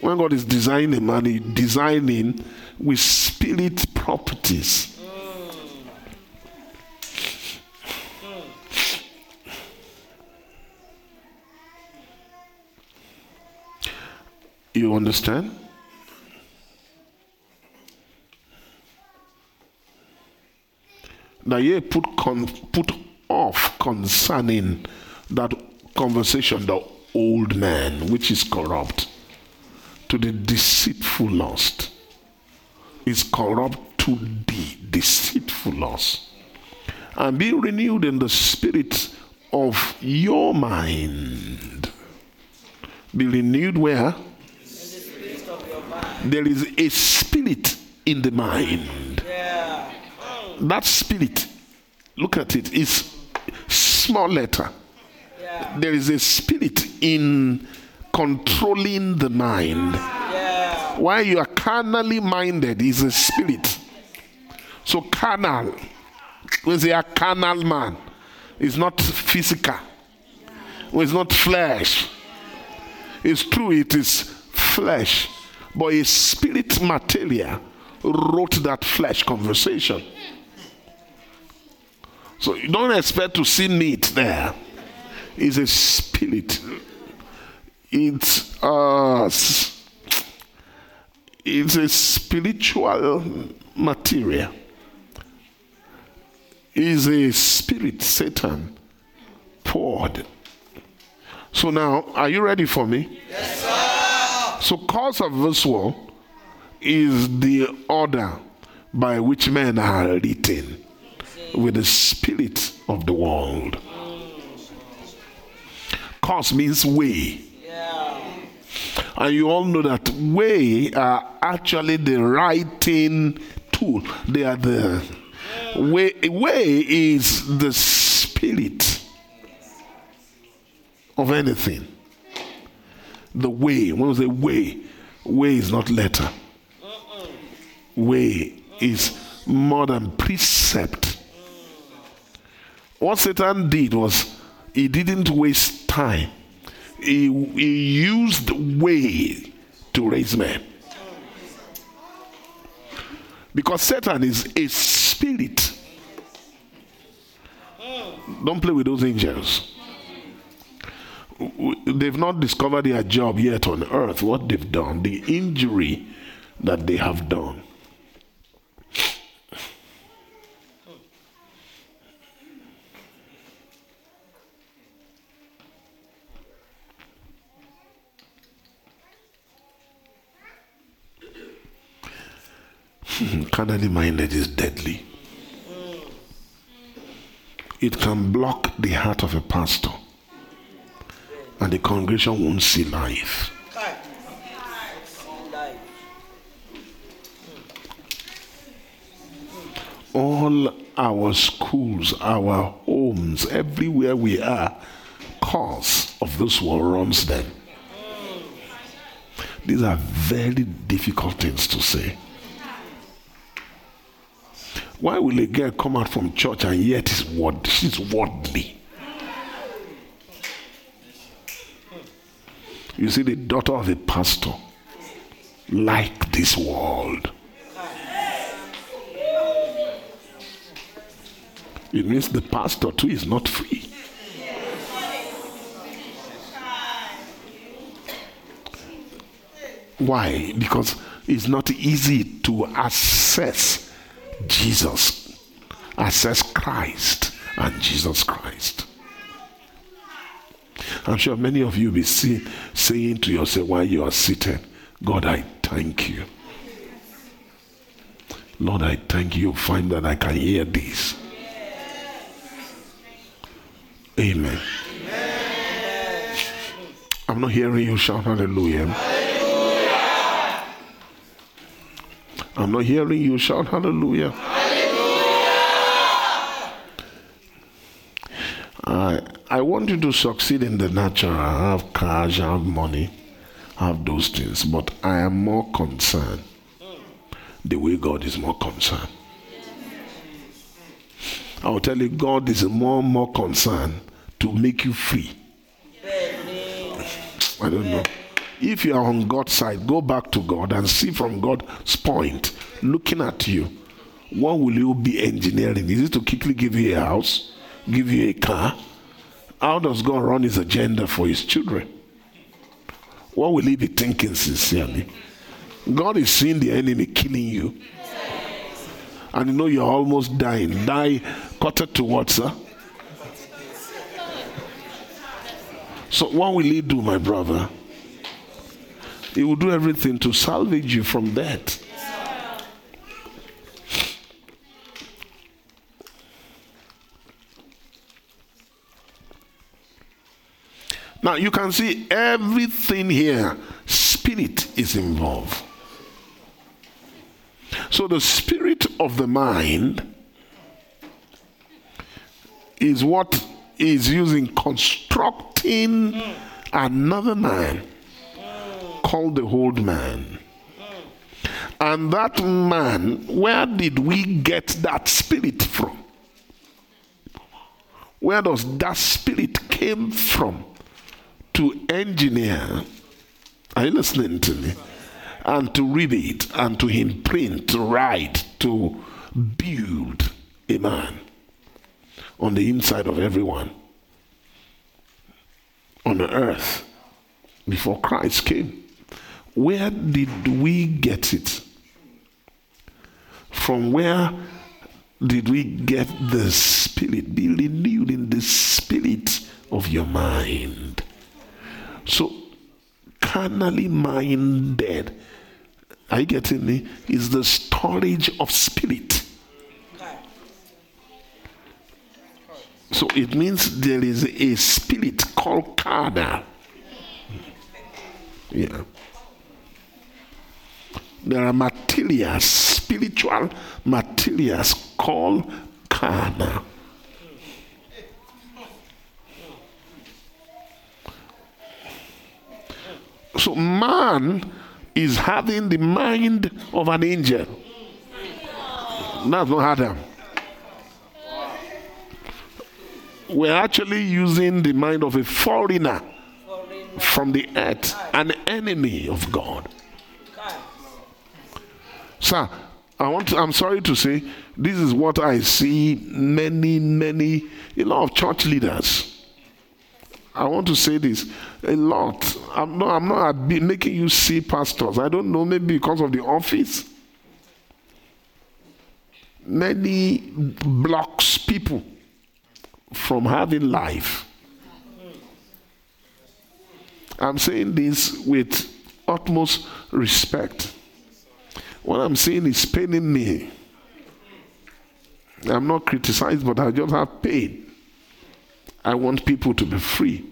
When God is designing man, He's designing with spirit properties. You understand? Now, you put con- put off concerning that conversation, the old man, which is corrupt, to the deceitful lust. Is corrupt to the deceitful lust. And be renewed in the spirit of your mind. Be renewed where? There is a spirit in the mind. That spirit, look at it, is small letter. There is a spirit in controlling the mind. While you are carnally minded, is a spirit. So carnal, when they are carnal man, is not physical. It's not flesh. It's true, it is flesh. But a spirit material wrote that flesh conversation. So you don't expect to see meat there. It's a spirit. It's uh, it's a spiritual material. Is a spirit, Satan, poured. So now, are you ready for me? Yes, sir. So, cause of this war is the order by which men are written with the spirit of the world. Cause means way. And you all know that way are actually the writing tool. They are the way. Way is the spirit of anything. The way. When we say way, way is not letter. Way is more than precept. What Satan did was he didn't waste time. he, he used way to raise men. Because Satan is a spirit. Don't play with those angels. They've not discovered their job yet on earth, what they've done, the injury that they have done. Carnally minded is deadly. It can block the heart of a pastor, and the congregation won't see life. All our schools, our homes, everywhere we are, cause of this world runs them. These are very difficult things to say. Why will a girl come out from church and yet is word, she's worldly? You see, the daughter of a pastor like this world. It means the pastor too is not free. Why? Because it's not easy to assess Jesus, assess Christ and Jesus Christ. I'm sure many of you will be saying to yourself while you are seated, God, I thank you. Lord, I thank you. Find that I can hear this. Amen. I'm not hearing you shout hallelujah. I'm not hearing you shout hallelujah. I, I want you to succeed in the natural. I have cash, I have money, I have those things. But I am more concerned the way God is more concerned. I will tell you, God is more more concerned to make you free. I don't know. If you are on God's side, go back to God and see from God's point, looking at you, what will you be engineering? Is it to quickly give you a house, give you a car? How does God run his agenda for his children? What will he be thinking sincerely? God is seeing the enemy killing you. And you know you're almost dying. Die quarter to what, sir? So what will he do, my brother? He will do everything to salvage you from that. Now you can see everything here, spirit is involved. So the spirit of the mind is what is using constructing another man called the old man. And that man, where did we get that spirit from? Where does that spirit came from to engineer? Are you listening to me? And to read it and to imprint, to write, to build a man on the inside of everyone on the earth before Christ came. Where did we get it? From where did we get the spirit? Be renewed in the spirit of your mind. So, carnally minded, are you getting me? Is the storage of spirit. So it means there is a spirit called carnal. Yeah. There are materials, spiritual materials called carnal. So man is having the mind of an angel. That's not Adam. We're actually using the mind of a foreigner. from the earth, an enemy of God. Sir, I want to, I'm sorry to say, this is what I see many, many, a lot of church leaders. I want to say this a lot. I'm not, I'm not making you see pastors. I don't know, maybe because of the office. Many blocks people from having life. I'm saying this with utmost respect. What I'm saying is paining me. I'm not criticized, but I just have pain. I want people to be free.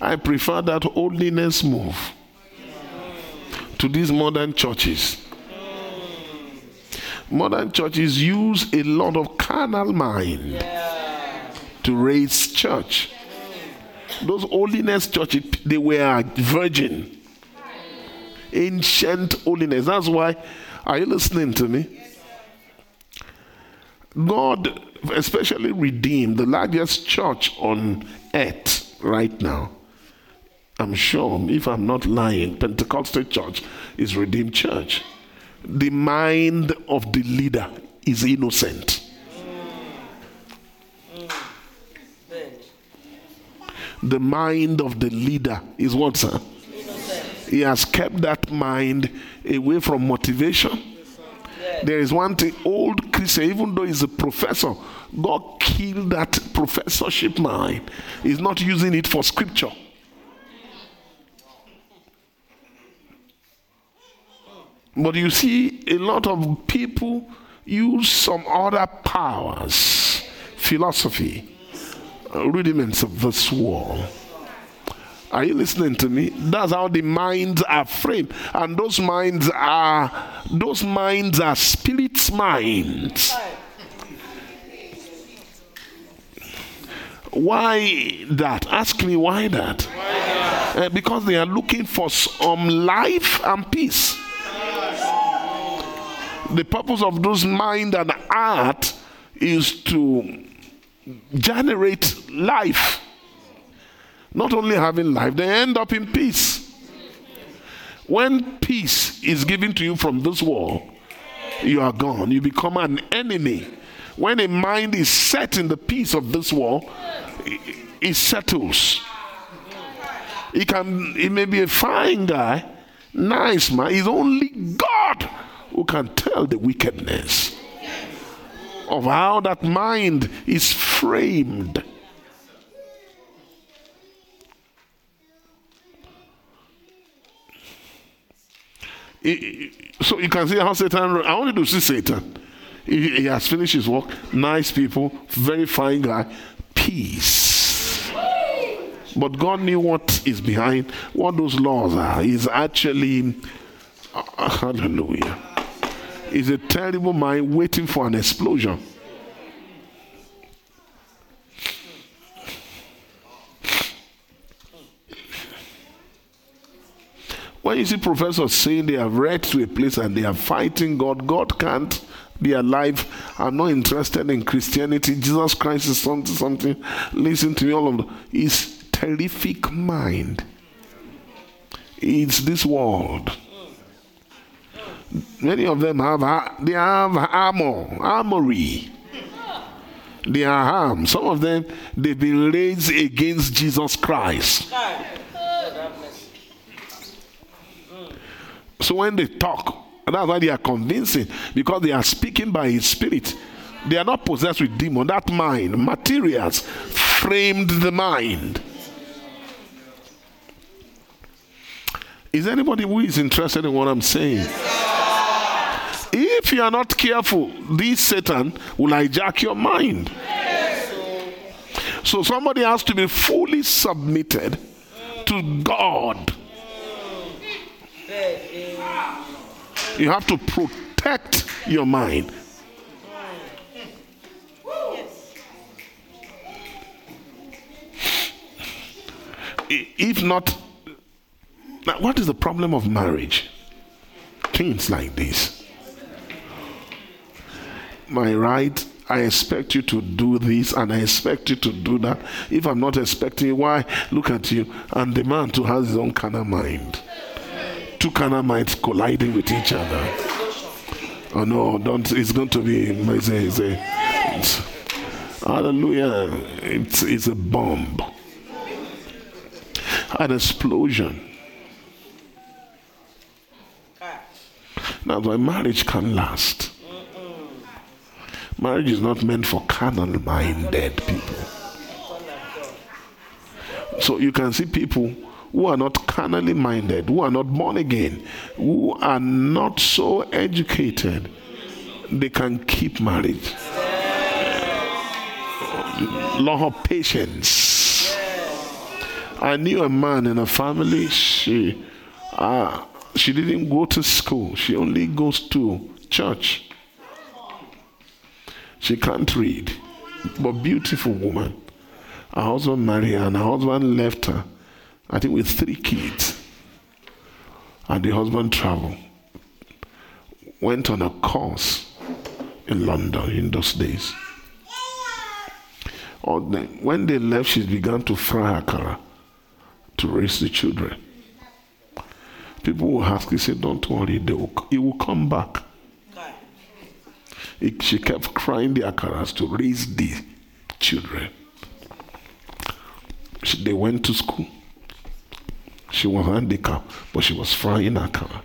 I prefer that holiness move to these modern churches. Modern churches use a lot of carnal mind to raise church. Those holiness churches, they were virgin. Ancient holiness. That's why, are you listening to me? God, especially redeemed, the largest church on earth right now. I'm sure, if I'm not lying, Pentecostal church is redeemed church. The mind of the leader is innocent. the mind of the leader is what, sir? Innocent. He has kept that mind away from motivation. There is one thing, old Christian, even though he's a professor, God killed that professorship mind. He's not using it for scripture. But you see, a lot of people use some other powers, philosophy, rudiments of this world. Are you listening to me? That's how the minds are framed. And those minds are those minds are spirit's minds. Why that? Ask me why that. Why uh, because they are looking for some life and peace. The purpose of those mind and art is to generate life. Not only having life, they end up in peace. When peace is given to you from this world, you are gone. You become an enemy. When a mind is set in the peace of this world, it settles. He can he may be a fine guy, nice man. It's only God who can tell the wickedness of how that mind is framed. So you can see how Satan. I wanted to see Satan. He, he has finished his work. Nice people, very fine guy, peace. But God knew what is behind, what those laws are. Is actually, uh, hallelujah is a terrible mind waiting for an explosion. When you see professors saying they have read to a place and they are fighting God, God can't be alive. I'm not interested in Christianity. Jesus Christ is something, something. Listen to me, all of them. His terrific mind. It's this world. Many of them have they have armor, armory. They are armed. Some of them they've been raised against Jesus Christ. So when they talk, that's why they are convincing because they are speaking by His Spirit. They are not possessed with demon. That mind, materials, framed the mind. Is anybody who is interested in what I'm saying? If you are not careful, this Satan will hijack your mind. So somebody has to be fully submitted to God. You have to protect your mind. If not, now what is the problem of marriage? Things like this my right I expect you to do this and I expect you to do that. If I'm not expecting you, why? Look at you. And the man too has his own kind of mind. Two of minds colliding with each other. Oh no, don't. It's going to be. It's a, it's hallelujah. It's, it's a bomb. An explosion. That's why marriage can last. Marriage is not meant for carnal minded people. So you can see people who are not carnally minded, who are not born again, who are not so educated, they can keep marriage. Law of patience. I knew a man in a family, she uh, she didn't go to school, she only goes to church. She can't read, but beautiful woman. Her husband married her, and her husband left her, I think, with three kids. And the husband traveled, went on a course in London in those days. When they left, she began to fry akara to raise the children. People will ask, he said, Don't worry, they will, he will come back. She kept crying the akaras to raise the children. She, they went to school. She was handicapped, but she was frying akara.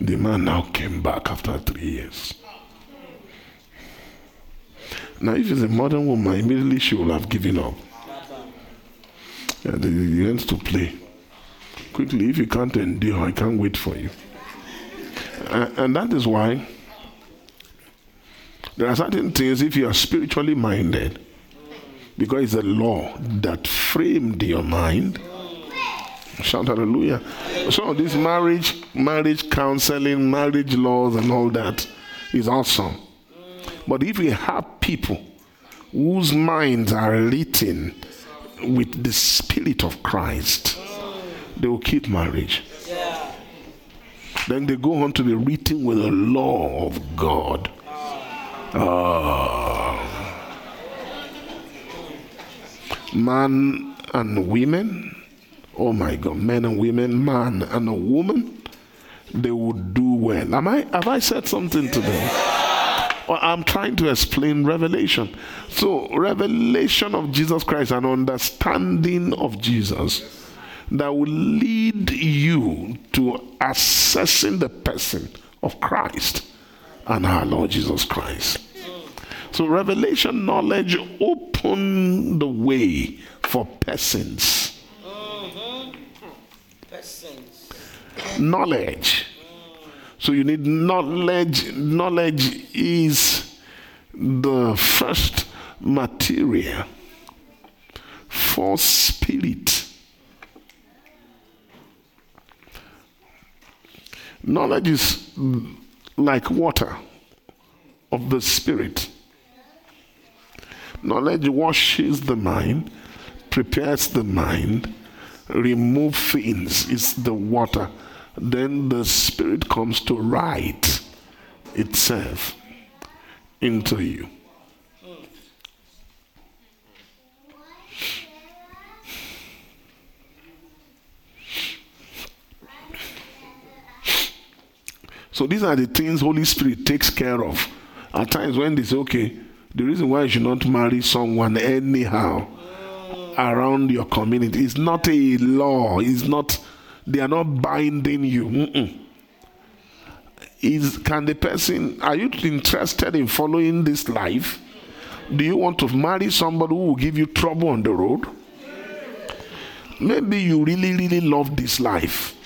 The man now came back after three years. Now, if it's a modern woman, immediately she will have given up. Yeah, he wants to play. Quickly, if you can't endure, I can't wait for you. Uh, and that is why there are certain things, if you are spiritually minded, because it's a law that framed your mind. Shout hallelujah. So this marriage, marriage counseling, marriage laws, and all that is awesome. But if we have people whose minds are written with the Spirit of Christ, they will keep marriage. Then they go on to be written with the law of God. Uh, man and women, oh my God, men and women, man and a woman, they would do well. Am I? Have I said something today? Well, I'm trying to explain revelation. So, revelation of Jesus Christ, and understanding of Jesus that will lead you to assessing the person of Christ and our Lord Jesus Christ. So, revelation knowledge open the way for persons. Persons. Knowledge. So you need knowledge. Knowledge is the first material for spirit. Knowledge is like water of the spirit. Knowledge washes the mind, prepares the mind, remove things. It's the water. Then the spirit comes to write itself into you. So these are the things Holy Spirit takes care of. At times when they say, okay, the reason why you should not marry someone anyhow around your community is not a law. It's not. They are not binding you. Mm-mm. Is can the person? Are you interested in following this life? Do you want to marry somebody who will give you trouble on the road? Maybe you really, really love this life.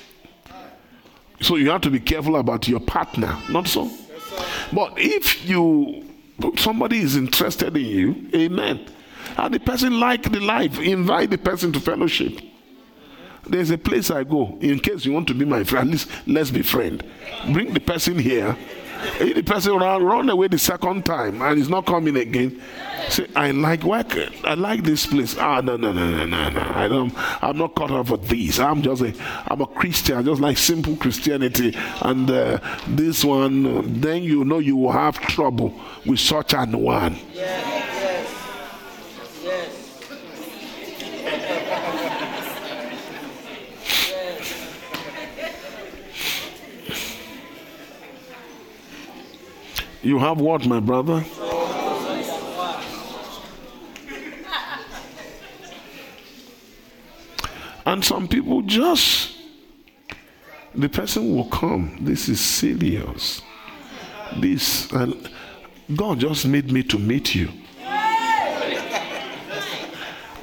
So you have to be careful about your partner, not so? But if you somebody is interested in you, amen. And the person like the life, invite the person to fellowship. There's a place I go in case you want to be my friend. At least let's be friend. Bring the person here If the person run, run away the second time and he's not coming again, say, I like work. I like this place. Ah, no, no, no, no, no, no. I don't, I'm not caught up for this. I'm just a, I'm a Christian. I just like simple Christianity. And uh, this one, then you know you will have trouble with such an one. Yes. You have what, my brother? And some people just, the person will come. This is serious. This, and God just made me to meet you.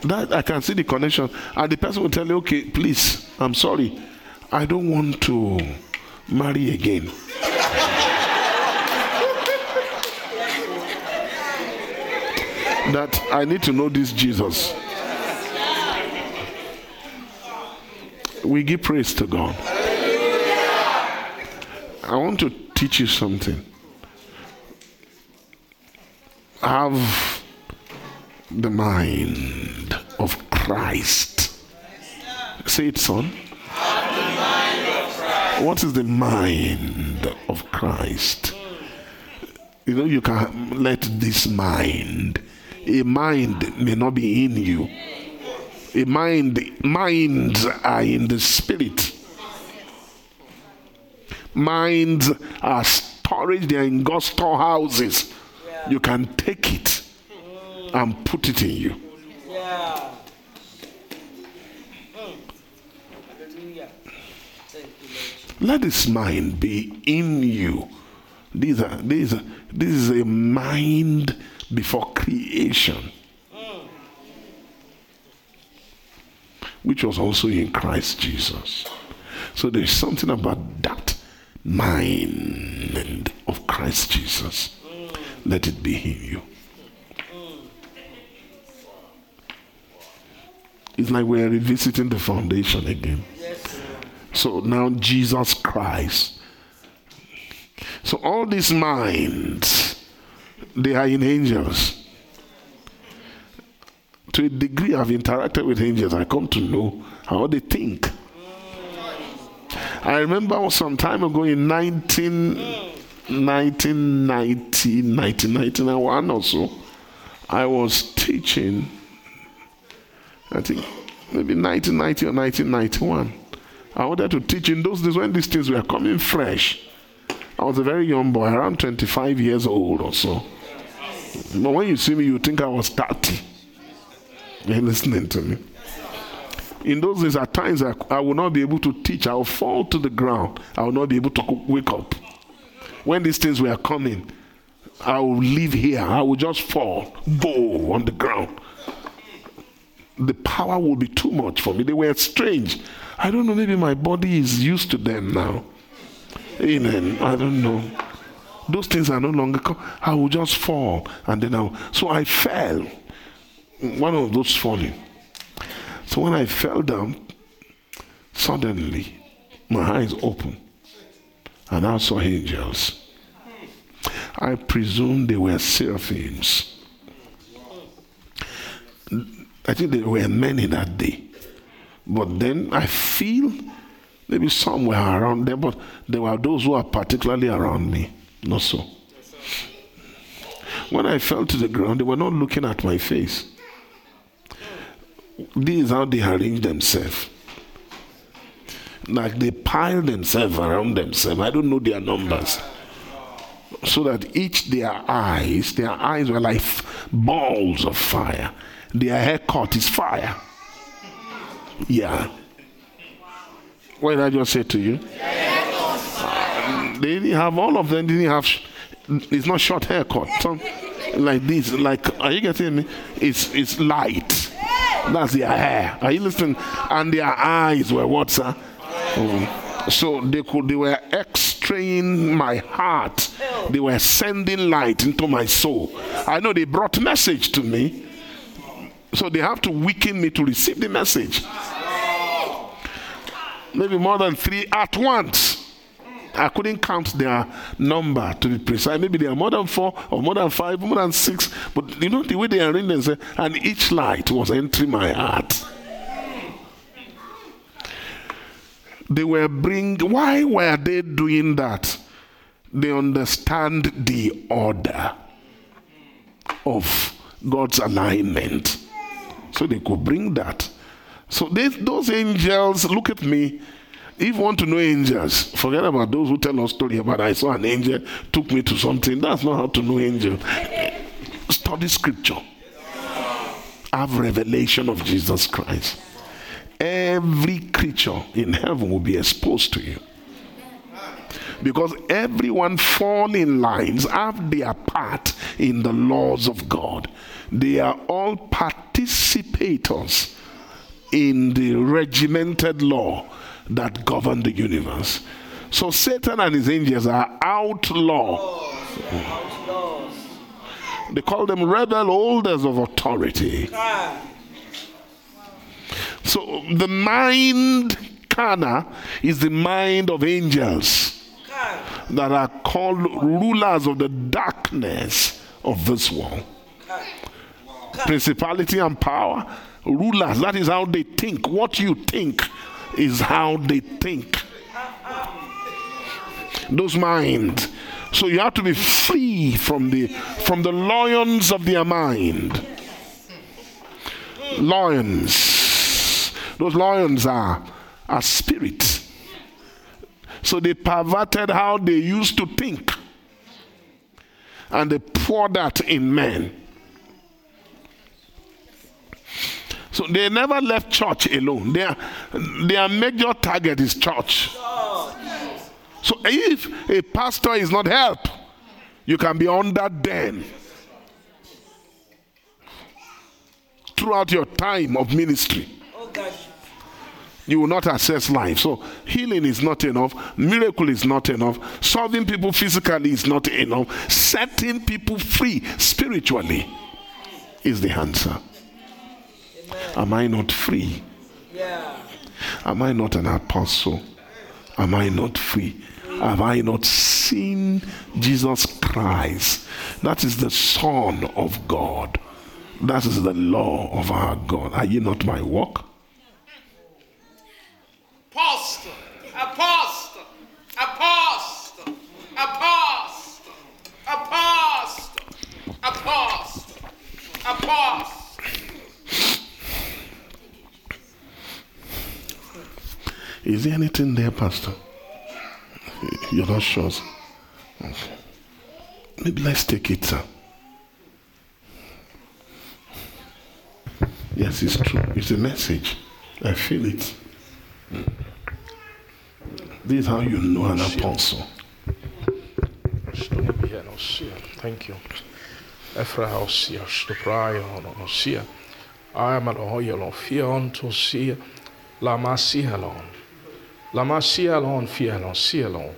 That I can see the connection. And the person will tell you, okay, please, I'm sorry. I don't want to marry again. That I need to know this Jesus. We give praise to God. I want to teach you something. Have the mind of Christ. Say it, son. What is the mind of Christ? You know, you can let this mind a mind may not be in you. A mind, minds are in the spirit. Minds are storage, they are in God's storehouses. You can take it and put it in you. Let this mind be in you. These are, these are, this is a mind before creation, which was also in Christ Jesus. So there's something about that mind of Christ Jesus. Let it be in you. It's like we're revisiting the foundation again. So now Jesus Christ. So all these minds they are in angels. To a degree, I've interacted with angels. I come to know how they think. I remember some time ago in 19, 1990, 1991 or so, I was teaching, I think maybe 1990 or 1991. I wanted to teach in those days when these things were coming fresh. I was a very young boy, around 25 years old or so. But when you see me, you think I was 30. You're listening to me. In those days, at times, I, I will not be able to teach. I will fall to the ground. I will not be able to wake up. When these things were coming, I will leave here. I will just fall, go on the ground. The power will be too much for me. They were strange. I don't know, maybe my body is used to them now. Amen. I don't know. Those things are no longer. I will just fall, and then I. Will. So I fell. One of those falling. So when I fell down, suddenly my eyes opened, and I saw angels. I presume they were seraphims. I think there were many that day. But then I feel maybe some were around them, but there were those who are particularly around me. Not so. When I fell to the ground, they were not looking at my face. This is how they arrange themselves. Like they pile themselves around themselves. I don't know their numbers. So that each their eyes, their eyes were like balls of fire. Their haircut is fire. Yeah. What did I just say to you? they didn't have all of them didn't have it's not short haircut. Like this like are you getting me? It's it's light. That's their hair. Are you listening? And their eyes were what sir? Oh. so they could they were extraying my heart. They were sending light into my soul. I know they brought message to me. So they have to weaken me to receive the message maybe more than three at once I couldn't count their number to be precise. Maybe they are more than four or more than five, more than six. But you know the way they are arranged and each light was entering my heart. They were bring. Why were they doing that? They understand the order of God's alignment, so they could bring that. So they, those angels, look at me. If you want to know angels, forget about those who tell us story about I saw an angel, took me to something. That's not how to know angel. Study scripture. Have revelation of Jesus Christ. Every creature in heaven will be exposed to you. Because everyone fall in lines, have their part in the laws of God. They are all participators in the regimented law that govern the universe. So Satan and his angels are outlaw. They call them rebel holders of authority. So the mind kana is the mind of angels that are called rulers of the darkness of this world. Principality and power, rulers, that is how they think. What you think is how they think. Those minds. So you have to be free from the from the lions of their mind. Lions. Those lions are are spirits. So they perverted how they used to think. And they poured that in men. So they never left church alone. Their, their major target is church. So if a pastor is not help, you can be under them throughout your time of ministry. You will not assess life. So healing is not enough. Miracle is not enough. Solving people physically is not enough. Setting people free spiritually is the answer. Am I not free? Yeah. Am I not an apostle? Am I not free? Have I not seen Jesus Christ? That is the Son of God. That is the law of our God. Are you not my work? Apostle, apostle, apostle, apostle, apostle, apostle, apostle. Is there anything there, Pastor? You're not sure. Okay. Maybe let's take it, sir. Yes, it's true. It's a message. I feel it. This is how you know an apostle. Thank you. I am a hoyalon, fion to see, la La masialon, fialon, sialon.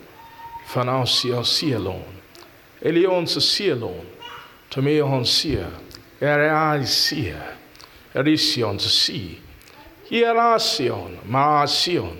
Fanausia, sialon. Elion, sialon. To me, on sia. Ere I sia. Erision, to see. Hierasion, Marasion,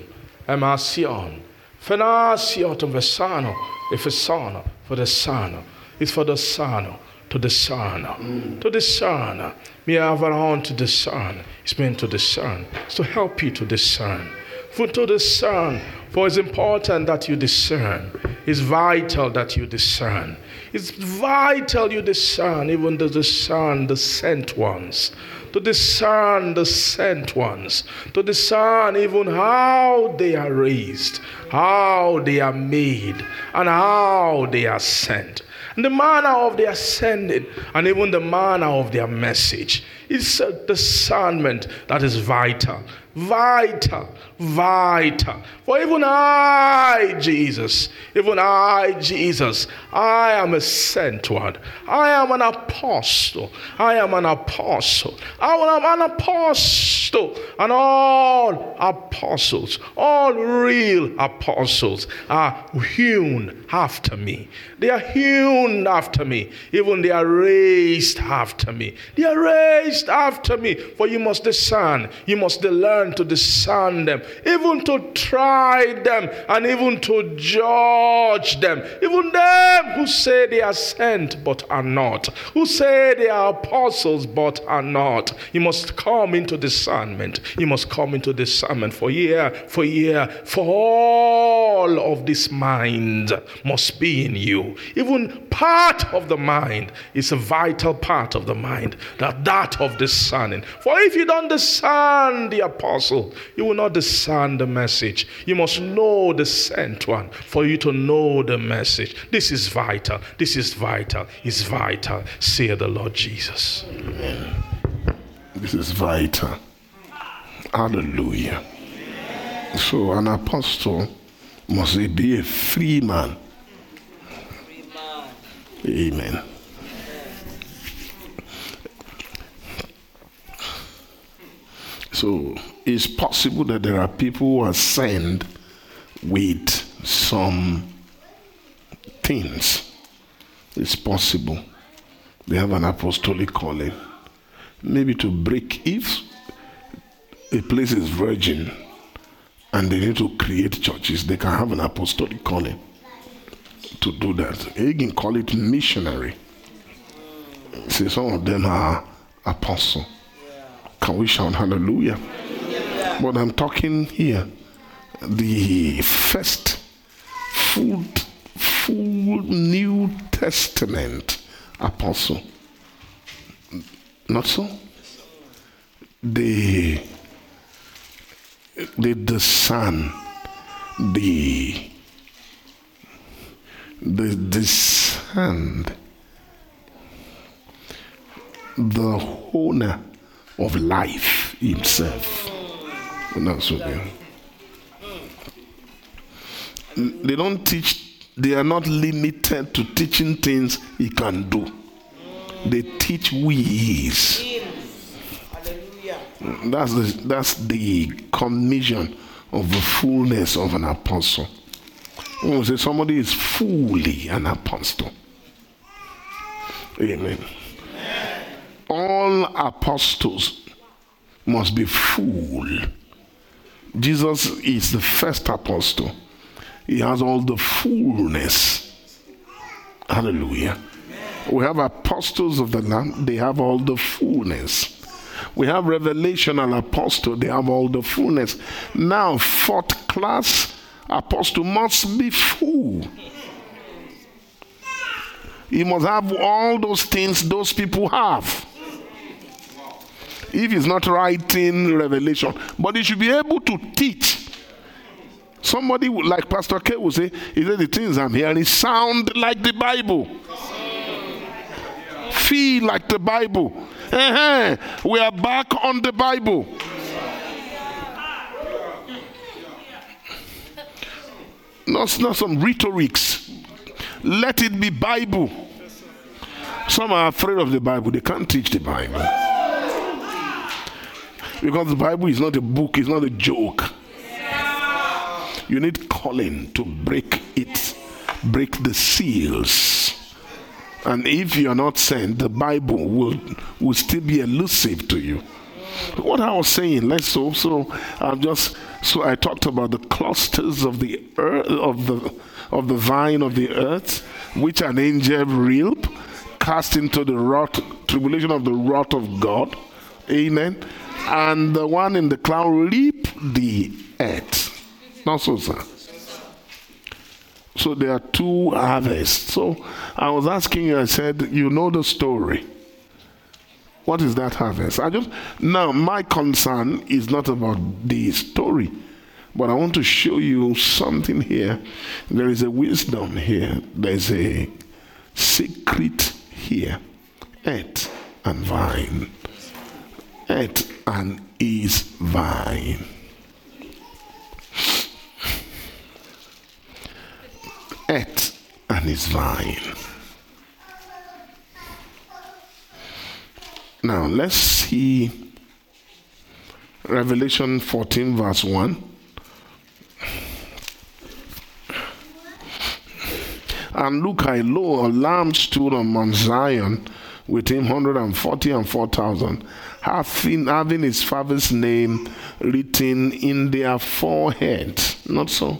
Emasion, Fenasion to Vesano, Efesano, for the Sano, is for the Sano, to discern, to discern. Me avaron to discern, it's meant to discern, it's to help you to discern. For to discern, for it's important that you discern. It's vital that you discern. It's vital you discern, even to discern the sent ones to discern the sent ones, to discern even how they are raised, how they are made, and how they are sent. And the manner of their sending, and even the manner of their message. It's a discernment that is vital. Vital, vital. For even I, Jesus, even I, Jesus, I am a sent one. I am an apostle. I am an apostle. I am an apostle. And all apostles, all real apostles are hewn after me. They are hewn after me. Even they are raised after me. They are raised after me. For you must discern, you must learn to discern them, even to try them, and even to judge them. Even them who say they are sent but are not, who say they are apostles but are not. You must come into discernment. You must come into discernment for year, for year, for all of this mind must be in you. Even part of the mind is a vital part of the mind, that that of discerning. For if you don't discern the apostle, you will not discern the message. You must know the sent one for you to know the message. This is vital. This is vital. It's vital. Say the Lord Jesus. This is vital. Hallelujah. So, an apostle must be a free man. Amen. So, it's possible that there are people who are sent with some things. It's possible. They have an apostolic calling. Maybe to break, if a place is virgin and they need to create churches, they can have an apostolic calling to do that. You can call it missionary. See, some of them are apostle. Can we shout hallelujah? But I'm talking here the first full, full New Testament apostle. Not so? The the, the son, the the the son, the owner of life himself. What they are. They don't teach, they are not limited to teaching things he can do. They teach is. That's the, that's the commission of the fullness of an apostle. We say somebody is fully an apostle. Amen. All apostles must be full. Jesus is the first apostle. He has all the fullness. Hallelujah. We have apostles of the Lamb, they have all the fullness. We have revelational apostle, they have all the fullness. Now, fourth class apostle must be full. He must have all those things those people have. If he's not writing revelation, but he should be able to teach. Somebody like Pastor K will say, he said the things I'm hearing sound like the Bible. Feel like the Bible. Uh-huh. We are back on the Bible. Not, not some rhetorics. Let it be Bible. Some are afraid of the Bible. They can't teach the Bible. Because the Bible is not a book, it's not a joke. You need calling to break it, break the seals. And if you are not sent, the Bible will, will still be elusive to you. What I was saying, let's also I've just so I talked about the clusters of the earth of the of the vine of the earth, which an angel reap, cast into the wrath, tribulation of the wrath of God. Amen. And the one in the cloud reap the earth. Not so, sir. So there are two harvests. So I was asking you, I said, you know the story. What is that harvest? I just now my concern is not about the story, but I want to show you something here. There is a wisdom here. There's a secret here. Earth and vine. Earth and is vine. Earth and his vine. Now let's see Revelation 14, verse 1. And look, I lo, a lamb stood on Mount Zion, with him 140 and 4,000, having, having his father's name written in their foreheads. Not so?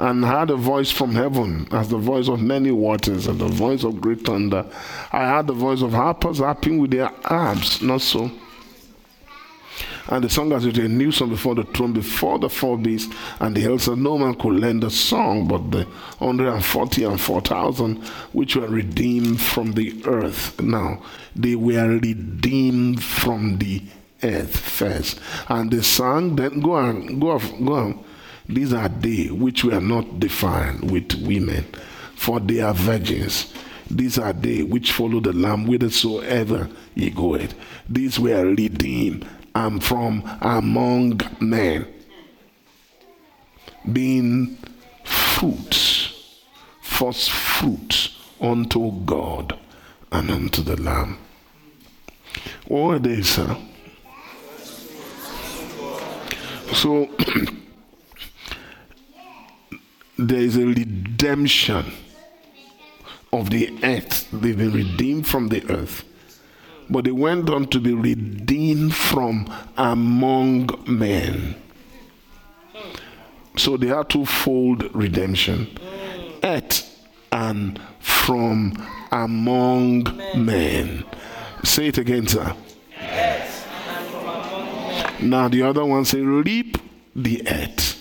and heard a voice from heaven as the voice of many waters and the voice of great thunder. I heard the voice of harpers harping with their harps, not so. And the song as it a new song before the throne, before the four beasts, and the elders. No man could learn the song but the 140 and 4,000 which were redeemed from the earth. Now, they were redeemed from the earth first. And they sang, then go on, go on, go on. These are they which were not defiled with women, for they are virgins. These are they which follow the Lamb whithersoever he goeth. These were redeemed and from among men, being fruits, first fruits unto God and unto the Lamb. What were they, sir? So there is a redemption of the earth. They've been redeemed from the earth. But they went on to be redeemed from among men. So they are twofold redemption at and from among men. Say it again, sir. Now the other one say, reap the earth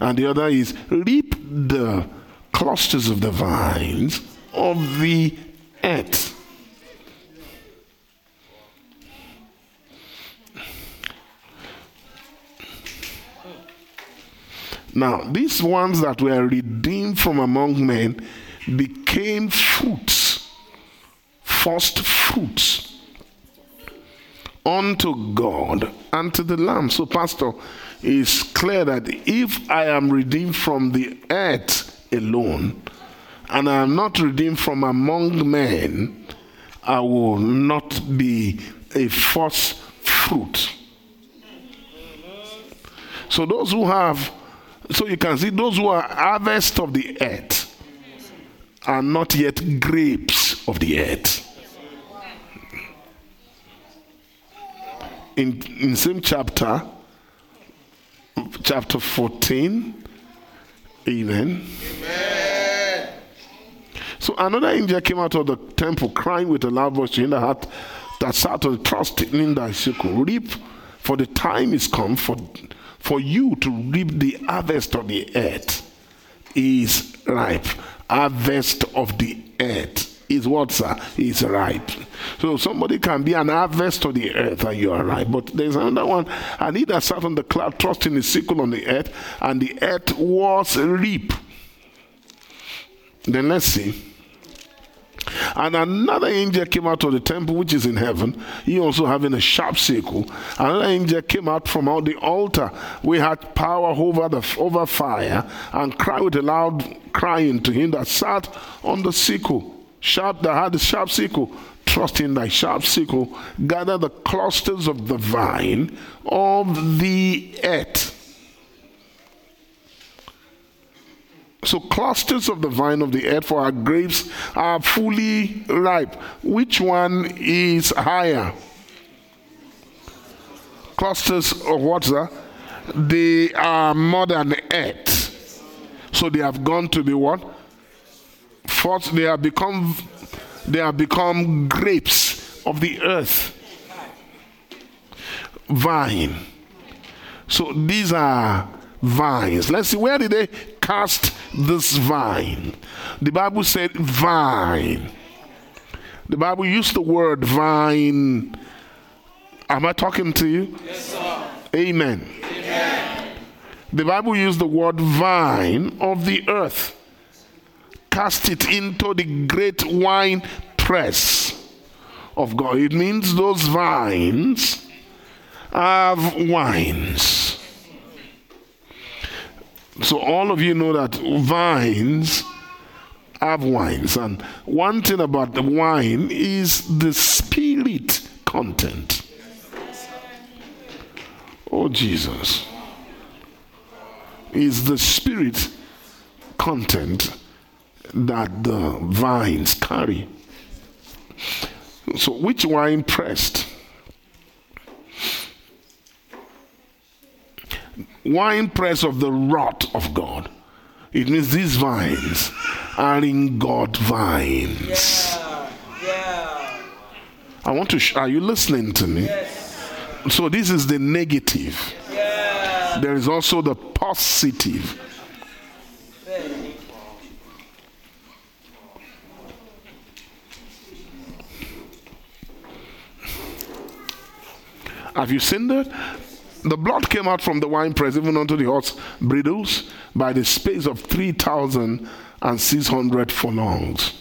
and the other is reap the clusters of the vines of the earth. Now, these ones that were redeemed from among men became fruits, first fruits unto God and to the Lamb. So, Pastor, it's clear that if I am redeemed from the earth alone, and I am not redeemed from among men, I will not be a first fruit. So those who have, so you can see those who are harvest of the earth are not yet grapes of the earth. In in same chapter, chapter 14. Amen. Amen. So another angel came out of the temple crying with a loud voice in the heart that sat on the thy sickle. Reap, for the time is come for, for you to reap the harvest of the earth is ripe. Harvest of the earth is what, sir? Is ripe. So somebody can be an harvest of the earth and you are right. But there's another one. And he that sat on the cloud, trusting his sickle on the earth, and the earth was reap. Then let's see. And another angel came out of the temple which is in heaven, he also having a sharp sickle. Another angel came out from out the altar. We had power over the over fire, and cried with a loud crying to him that sat on the sickle. Sharp that had the sharp sickle trust in thy sharp sickle, gather the clusters of the vine of the earth. So, clusters of the vine of the earth for our grapes are fully ripe. Which one is higher? Clusters of what, sir? They are more than earth. So, they have gone to the what? First, they have become they have become grapes of the earth. Vine. So these are vines. Let's see, where did they cast this vine? The Bible said vine. The Bible used the word vine. Am I talking to you? Yes, sir. Amen. Amen. The Bible used the word vine of the earth cast it into the great wine press of God. It means those vines have wines. So all of you know that vines have wines. And one thing about the wine is the spirit content. Oh, Jesus. Is the spirit content that the vines carry. So, which wine pressed? Wine press of the wrath of God. It means these vines are in God vines. Yeah. Yeah. I want to. Sh- are you listening to me? So this is the negative. Yeah. There is also the positive. Have you seen that? The blood came out from the winepress even unto the horse bridles by the space of 3,600 furlongs.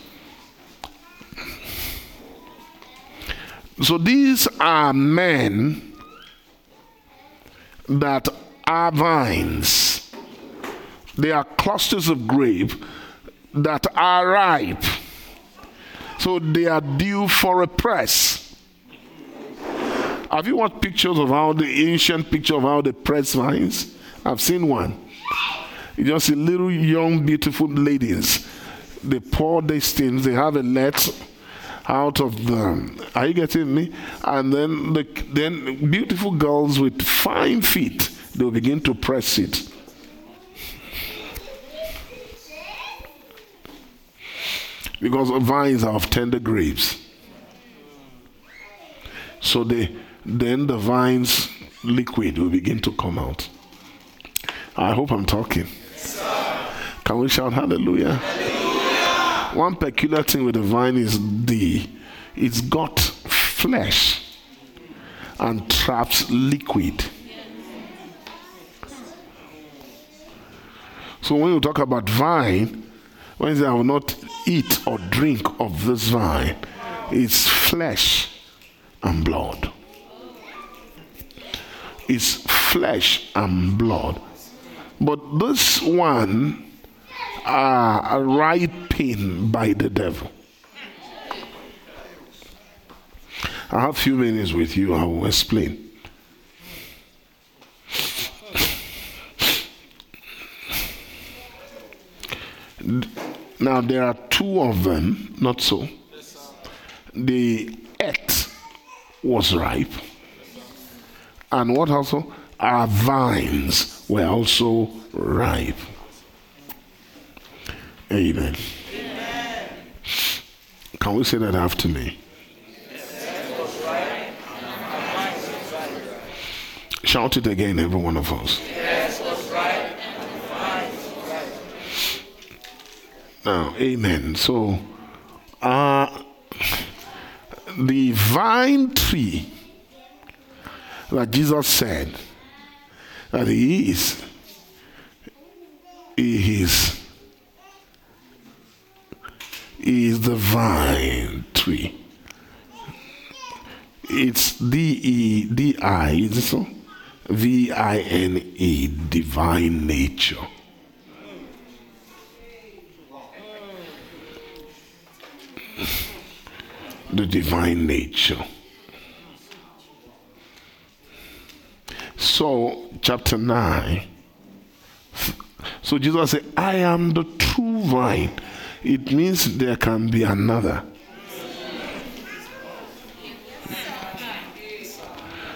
So these are men that are vines. They are clusters of grape that are ripe. So they are due for a press. Have you watched pictures of how the ancient picture of how they press vines? I've seen one. You just see little young beautiful ladies. They pour these things. They have a net out of them. Are you getting me? And then the then beautiful girls with fine feet. They will begin to press it. Because vines are of tender grapes. So they then the vine's liquid will begin to come out. I hope I'm talking. Can we shout hallelujah? One peculiar thing with the vine is the it's got flesh and traps liquid. So when you talk about vine, when you say I will not eat or drink of this vine, it's flesh and blood. It's flesh and blood. But this one are ripened by the devil. I have a few minutes with you. I will explain. Now there are two of them, not so. The earth was ripe, and what also? Our vines were also ripe. Amen. Can we say that after me? Shout it again, every one of us. Now, amen. So, uh, the vine tree that Jesus said that he is, he is, he is the vine tree. It's D E D I, is it so? V I N E, divine nature. The divine nature. So, chapter 9. So, Jesus said, I am the true vine. It means there can be another.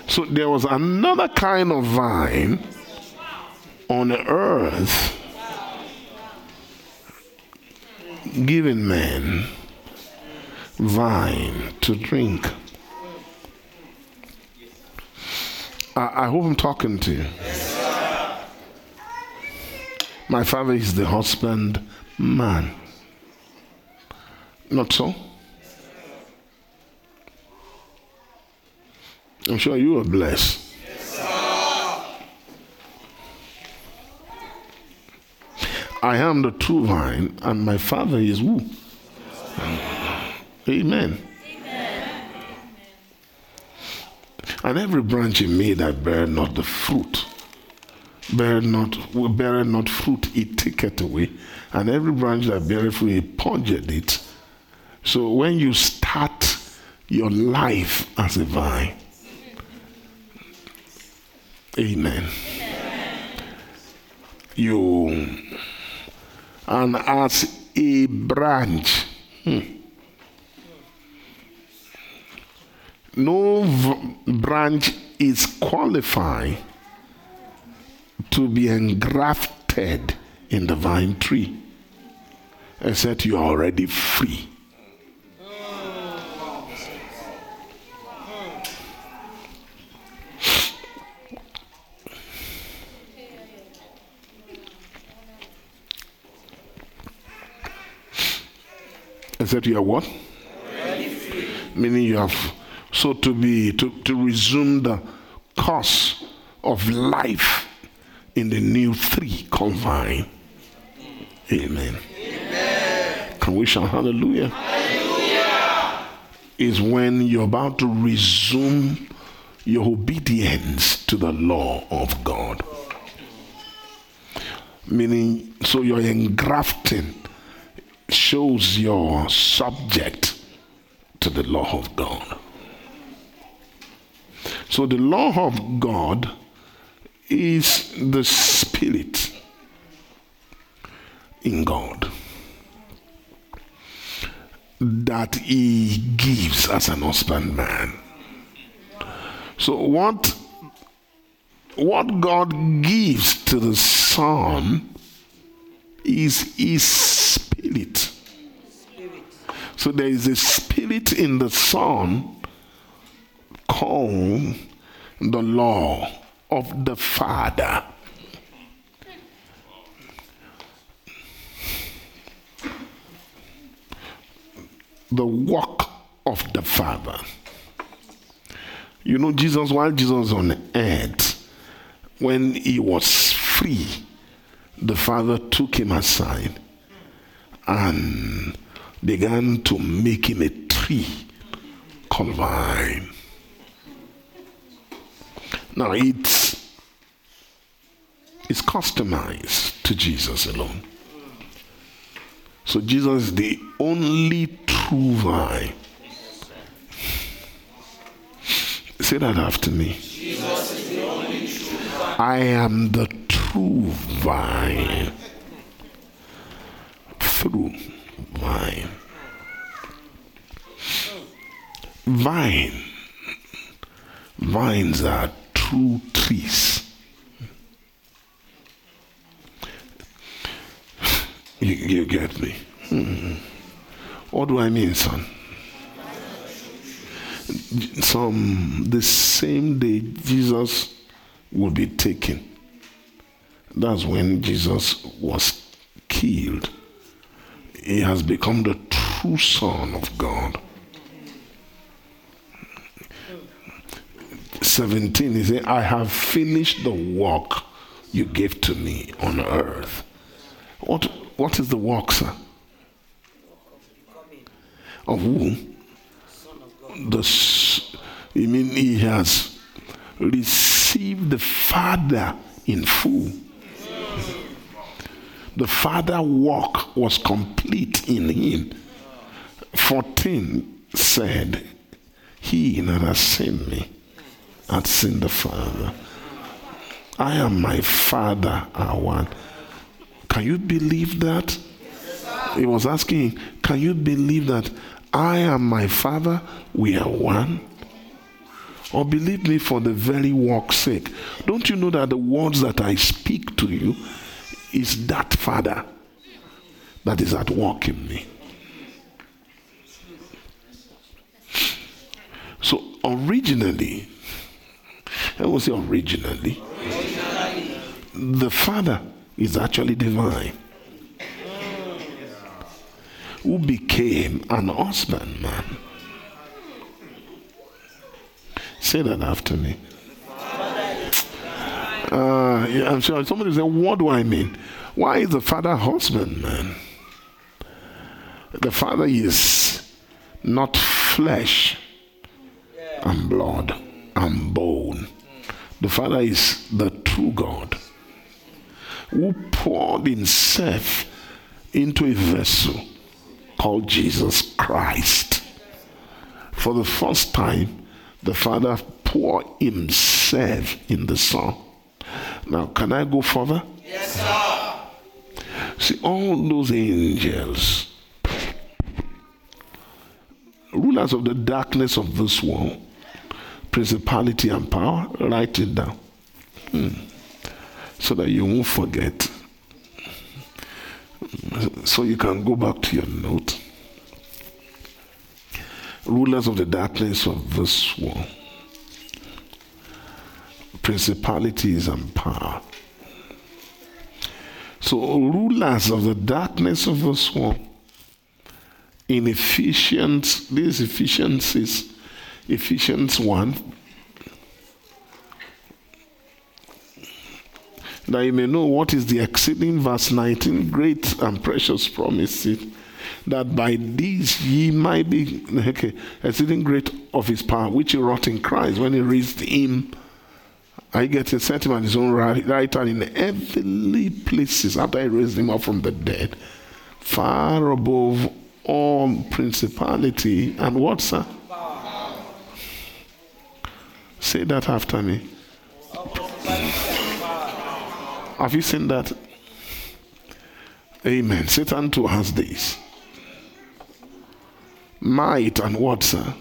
So there was another kind of vine on the earth giving man vine to drink. I, I hope I'm talking to you. My father is the husband man. Not so? I'm sure you are blessed. I am the true vine, and my father is who? Amen. And every branch in me that bear not the fruit, bear not bear not fruit, he taketh away. And every branch that beareth fruit, he purgeth it. So when you start your life as a vine, Amen. You and as a branch, hmm, no v- branch is qualified to be engrafted in the vine tree except you are already free. Except you are what? Meaning you have so to be to, to resume the course of life in the new three called vine. Amen. Can we shout hallelujah? Hallelujah. Is when you're about to resume your obedience to the law of God. Meaning, so your engrafting shows your subject to the law of God. So the law of God is the spirit in God that he gives as an husbandman. So what what God gives to the son is his spirit. So there is a spirit in the son called the law of the father. the work of the Father. You know, Jesus, while Jesus was on earth, when he was free, the Father took him aside and began to make him a tree called vine. Now, it's, it's customized to Jesus alone. So, Jesus is the only true vine. Say that after me. I am the true vine. Through vine. Vine. Vines are true trees. You, you get me? Hmm. What do I mean, son? Some the same day Jesus will be taken. That's when Jesus was killed. He has become the true Son of God. 17, he said, I have finished the work you gave to me on earth. What, what is the work, sir? Of who? The, you mean he has received the Father in full. The Father work was complete in him. 14 said, He that has seen me hath seen the Father. I am my Father are one. Can you believe that? He was asking, Can you believe that I am my Father? We are one? Or believe me for the very work's sake. Don't you know that the words that I speak to you is that Father that is at work in me? So originally, I will say originally, the Father is actually divine, who became an husbandman. Say that after me. Uh, yeah, I'm sure somebody say, What do I mean? Why is the father husbandman? The father is not flesh and blood and bone. The Father is the true God who poured himself into a vessel called Jesus Christ. For the first time, the Father poured himself in the Son. Now, can I go further? Yes, sir. See, all those angels, rulers of the darkness of this world, principality and power, write it down. Hmm. So that you won't forget. So you can go back to your note. Rulers of the darkness of this world, principalities and power. So, rulers of the darkness of this world, in Ephesians, this Ephesians is Ephesians 1. That you may know what is the exceeding verse 19, great and precious promise, that by these ye might be okay, exceeding great of his power, which he wrought in Christ when he raised him. I get a set him on his own right, right hand in heavenly places after he raised him up from the dead, far above all principality and what, sir? Say that after me. Have you seen that? Amen. Satan too has this. Might and what, sir?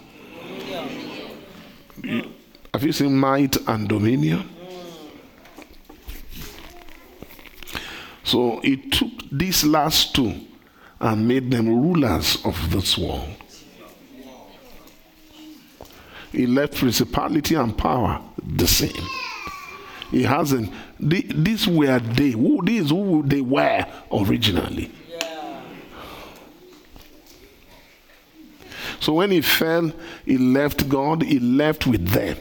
Have you seen might and dominion? So he took these last two and made them rulers of this world. He left principality and power the same. He hasn't. These were they. Who these who they were originally. So when he fell, he left God. He left with them,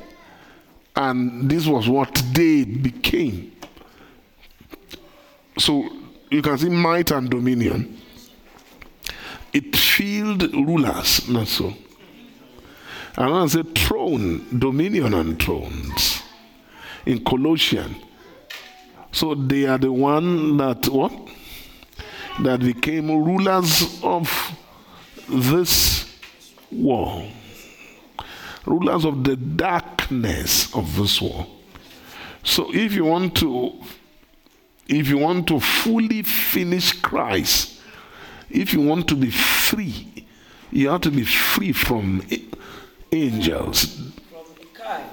and this was what they became. So you can see might and dominion. It filled rulers, not so. And I say throne, dominion and thrones. In Colossian. So they are the one that what? That became rulers of this world. Rulers of the darkness of this world. So if you want to if you want to fully finish Christ, if you want to be free, you have to be free from angels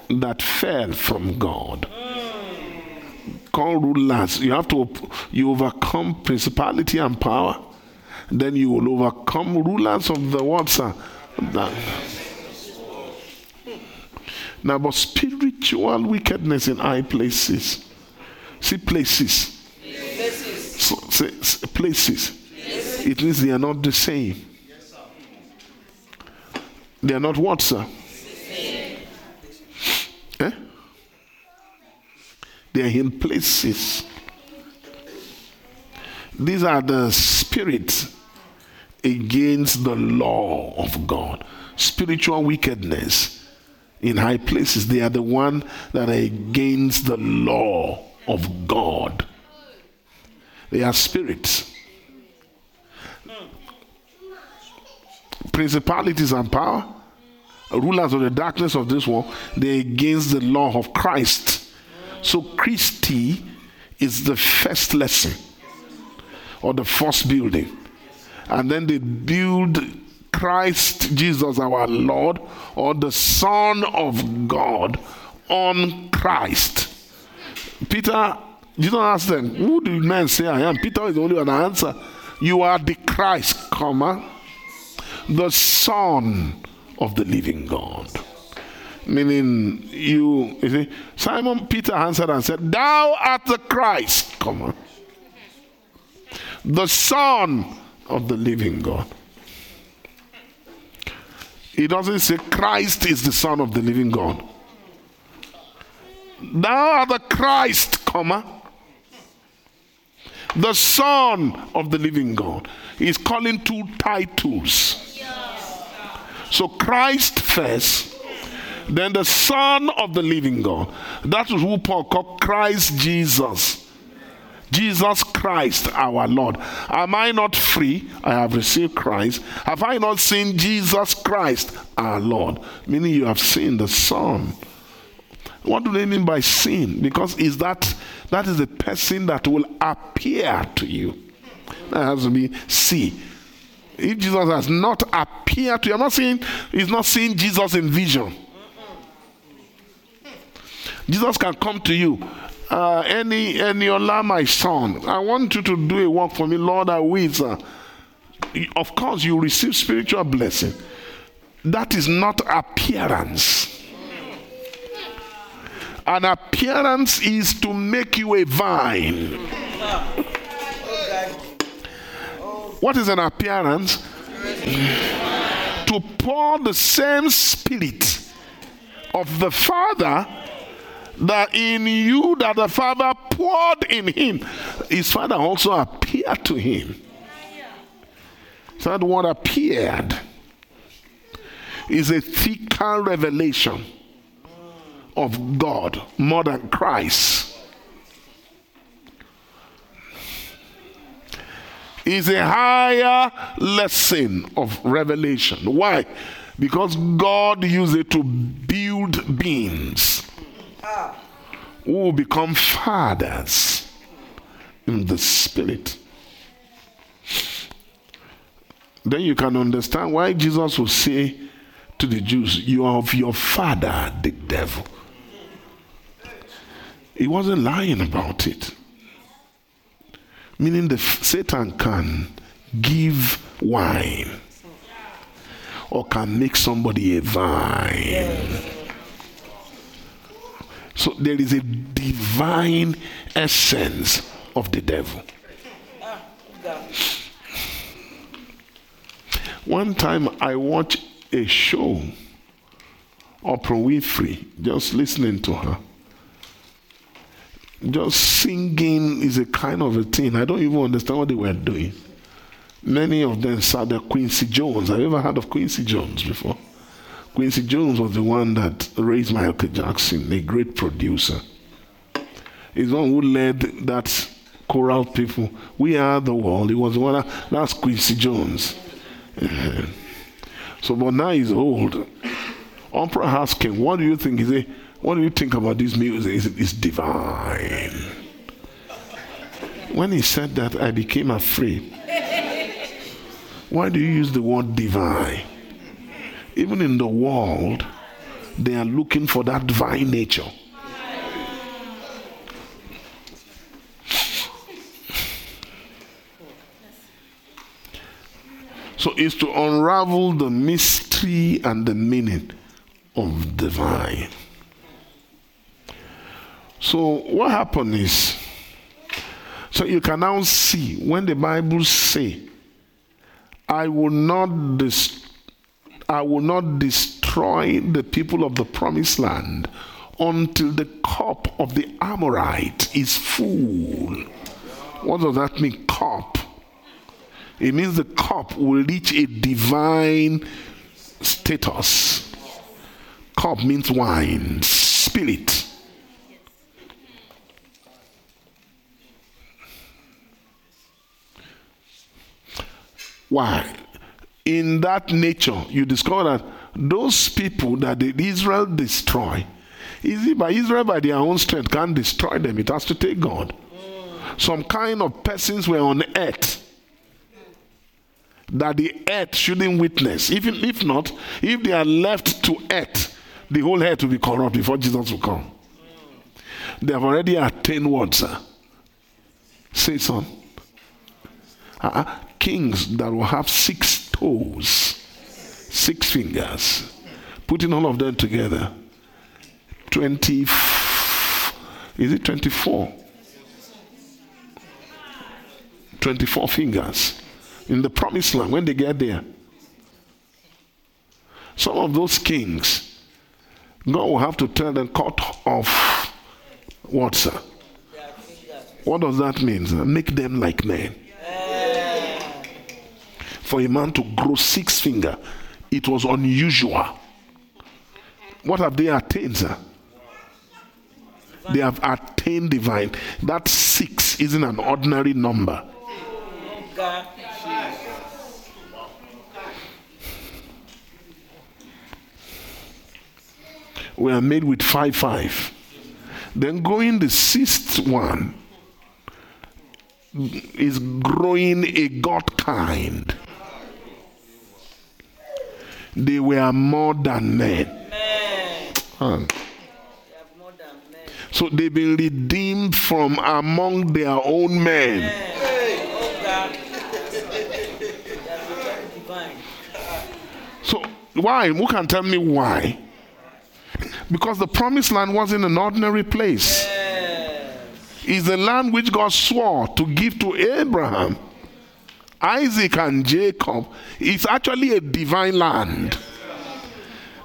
that fell from God. Call rulers. You have to you overcome principality and power. Then you will overcome rulers of the water. Hmm. Now, but spiritual wickedness in high places. See places. Places. So, say, places. It means they are not the same. They are not what, sir? Eh? They are in places. These are the spirits against the law of God. Spiritual wickedness in high places. They are the one that are against the law of God. They are spirits. Principalities and power rulers of the darkness of this world, they're against the law of Christ. So Christi is the first lesson or the first building. And then they build Christ Jesus our Lord or the Son of God on Christ. Peter, you don't ask them, who do men say I am? Peter is the only one answer. You are the Christ, comma, the Son of the living God. Meaning, you, you see, Simon Peter answered and said, Thou art the Christ, come on, the Son of the living God. He doesn't say Christ is the Son of the living God. Thou art the Christ, comma, the Son of the living God. He's calling two titles. So Christ first, then the Son of the living God. That is who Paul called Christ Jesus. Jesus Christ our Lord. Am I not free? I have received Christ. Have I not seen Jesus Christ our Lord? Meaning you have seen the Son. What do they mean by sin? Because is that that is the person that will appear to you. That has to be see. If Jesus has not appeared to you, I'm not saying he's not seeing Jesus in vision. Jesus can come to you. Uh, any Eniola, my son, I want you to do a work for me, Lord. I will, sir. Of course, you receive spiritual blessing. That is not appearance. An appearance is to make you a vine. What is an appearance? to pour the same spirit of the Father that in you that the Father poured in him. His Father also appeared to him. That what appeared is a thicker revelation of God more than Christ. Is a higher lesson of revelation. Why? Because God used it to build beings who will become fathers in the spirit. Then you can understand why Jesus will say to the Jews, You are of your father, the devil. He wasn't lying about it. Meaning the Satan can give wine or can make somebody a vine. So there is a divine essence of the devil. One time I watched a show, Oprah Winfrey, just listening to her. Just singing is a kind of a thing. I don't even understand what they were doing. Many of them saw the Quincy Jones. Have you ever heard of Quincy Jones before? Quincy Jones was the one that raised Michael Jackson, a great producer. He's the one who led that choral people. We are the world. He was one that, that's Quincy Jones. Uh-huh. So, but now he's old. Oprah him, What do you think? He said, What do you think about this music? It's divine. When he said that, I became afraid. Why do you use the word divine? Even in the world, they are looking for that divine nature. So it's to unravel the mystery and the meaning of divine. So what happened is, so you can now see when the Bible say, I will not I will not destroy the people of the promised land until the cup of the Amorite is full. What does that mean, cup? It means the cup will reach a divine status. Cup means wine, spirit. Why? in that nature, you discover that those people that Israel destroy, is it by Israel by their own strength can't destroy them. It has to take God. Some kind of persons were on earth that the earth shouldn't witness. Even if not, if they are left to earth, the whole earth will be corrupt before Jesus will come. They have already attained what, sir? Say, son. Uh-uh. Kings that will have six toes, six fingers, putting all of them together. 20, is it 24? 24 fingers in the promised land when they get there. Some of those kings, God will have to tell them, cut off what, sir? What does that mean? Sir? Make them like men for a man to grow six finger, it was unusual. What have they attained, sir? They have attained divine. That six isn't an ordinary number. We are made with five five. Then going the sixth one is growing a God kind they were more than men. Men. They are more than men. So they've been redeemed from among their own men. Hey, God. That's very divine. So why? Who can tell me why? Because the promised land wasn't an ordinary place. It's the land which God swore to give to Abraham, Isaac, and Jacob. It's actually a divine land.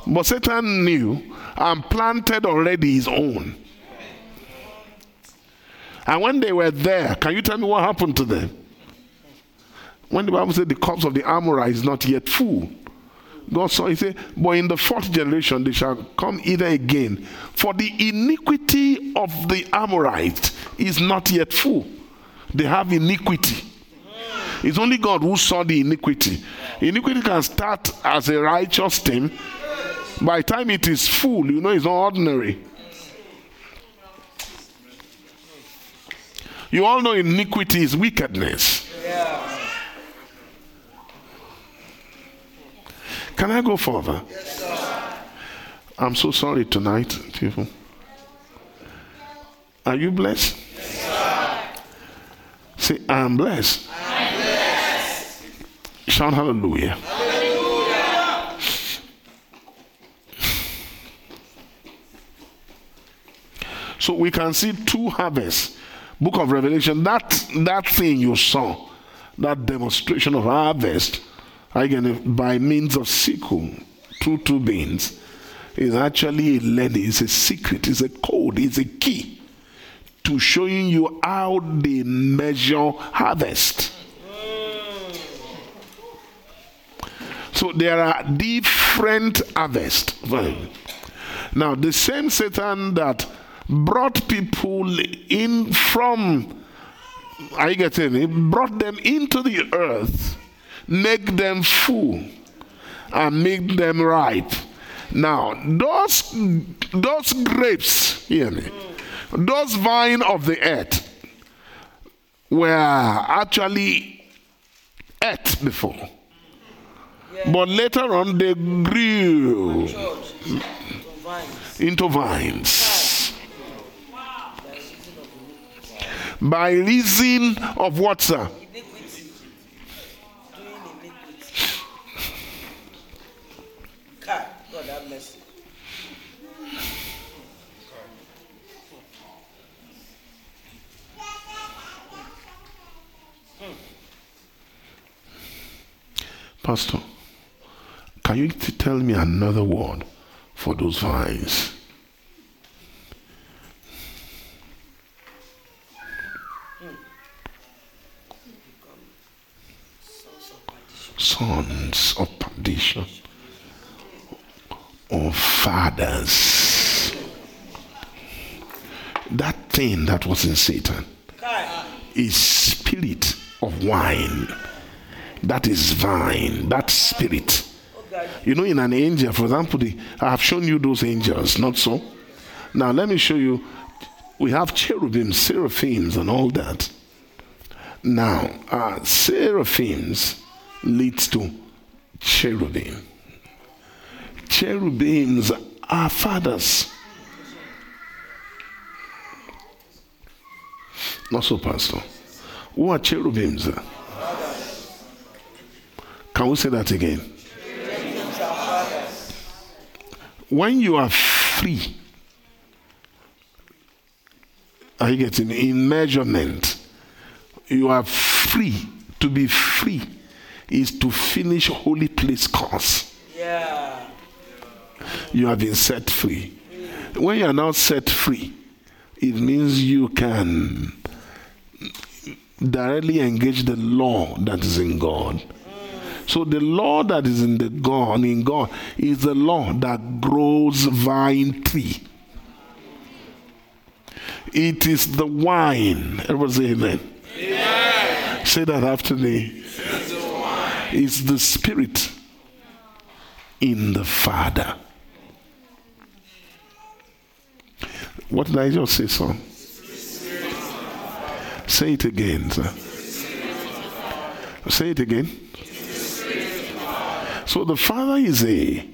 But Satan knew and planted already his own. And when they were there, can you tell me what happened to them? When the Bible said the cups of the Amorite is not yet full, God saw, He said, But in the fourth generation they shall come either again. For the iniquity of the Amorite is not yet full. They have iniquity. It's only God who saw the iniquity. Iniquity can start as a righteous thing. By the time it is full, you know it's not ordinary. You all know iniquity is wickedness. Can I go further? I'm so sorry tonight, people. Are you blessed? Say, I'm blessed. Shout hallelujah. So we can see two harvests. Book of Revelation, that that thing you saw, that demonstration of harvest, again by means of sickle, through two beans, is actually a learning, it's a secret, it's a code, it's a key to showing you how they measure harvest. So there are different harvests. Now, the same Satan that brought people in from, you getting it? Brought them into the earth, make them full, and make them ripe. Now, those, those grapes, hear me, those vine of the earth were actually ate before. But later on, they grew into vines. By reason of what, sir? Pastor, can you tell me another word for those vines? Sons of perdition, or fathers. That thing that was in Satan is spirit of wine. That is vine. That spirit. You know, in an angel, for example, the, I have shown you those angels, not so? Now, let me show you. We have cherubim, seraphims, and all that. Now, uh, seraphims leads to cherubim. Cherubims are fathers. Not so, Pastor. Who are cherubims? Can we say that again? When you are free, are you getting in measurement? You are free. To be free is to finish holy place course. Yeah. You have been set free. When you are now set free, it means you can directly engage the law that is in God. So the law that is in the God in God is the law that grows vine tree. It is the wine. Everybody say amen. Say that after me. It's the spirit in the Father. What did I just say, son? Say it again, sir. Say it again. So the Father is a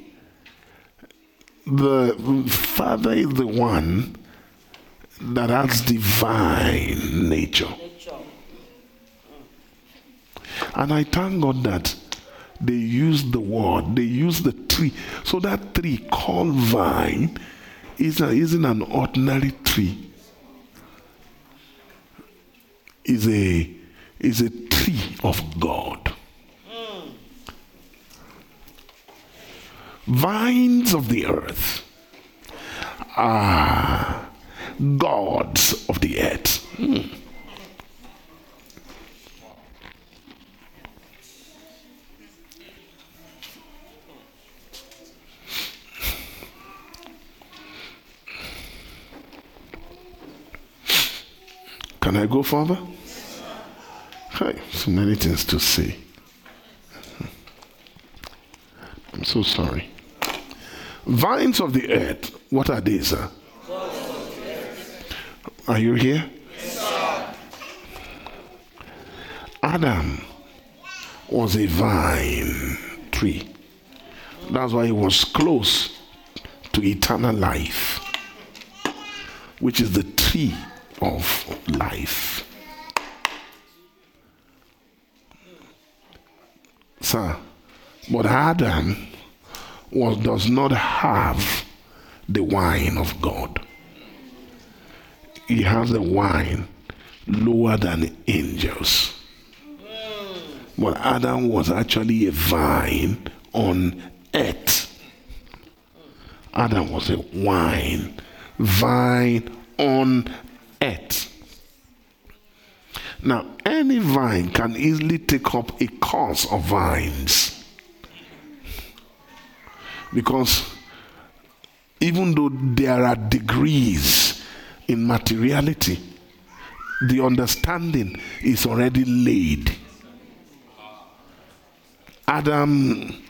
the Father is the one that has divine nature. And I thank God that they use the word, they use the tree. So that tree called vine is a, isn't an ordinary tree. Is a is a tree of God. Vines of the earth are gods of the earth. Hmm. Can I go further? Hi, so many things to say. I'm so sorry. Vines of the earth, what are these? Sir? Are you here? Adam was a vine tree. That's why he was close to eternal life, which is the tree of life. Sir, but Adam was, does not have the wine of God. He has the wine lower than angels. But Adam was actually a vine on earth. Adam was a wine, vine on earth. Now, any vine can easily take up a course of vines. Because even though there are degrees in materiality, the understanding is already laid. Adam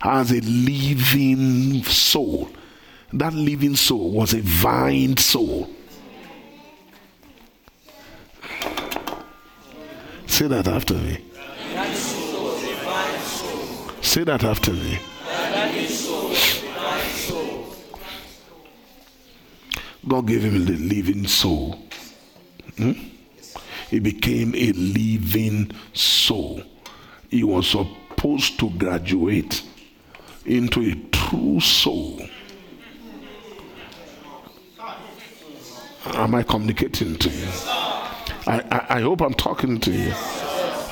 has a living soul. That living soul was a vine soul. Say that after me. Say that after me. God gave him the living soul. Hmm? He became a living soul. He was supposed to graduate into a true soul. Am I communicating to you? I, I, I hope I'm talking to you.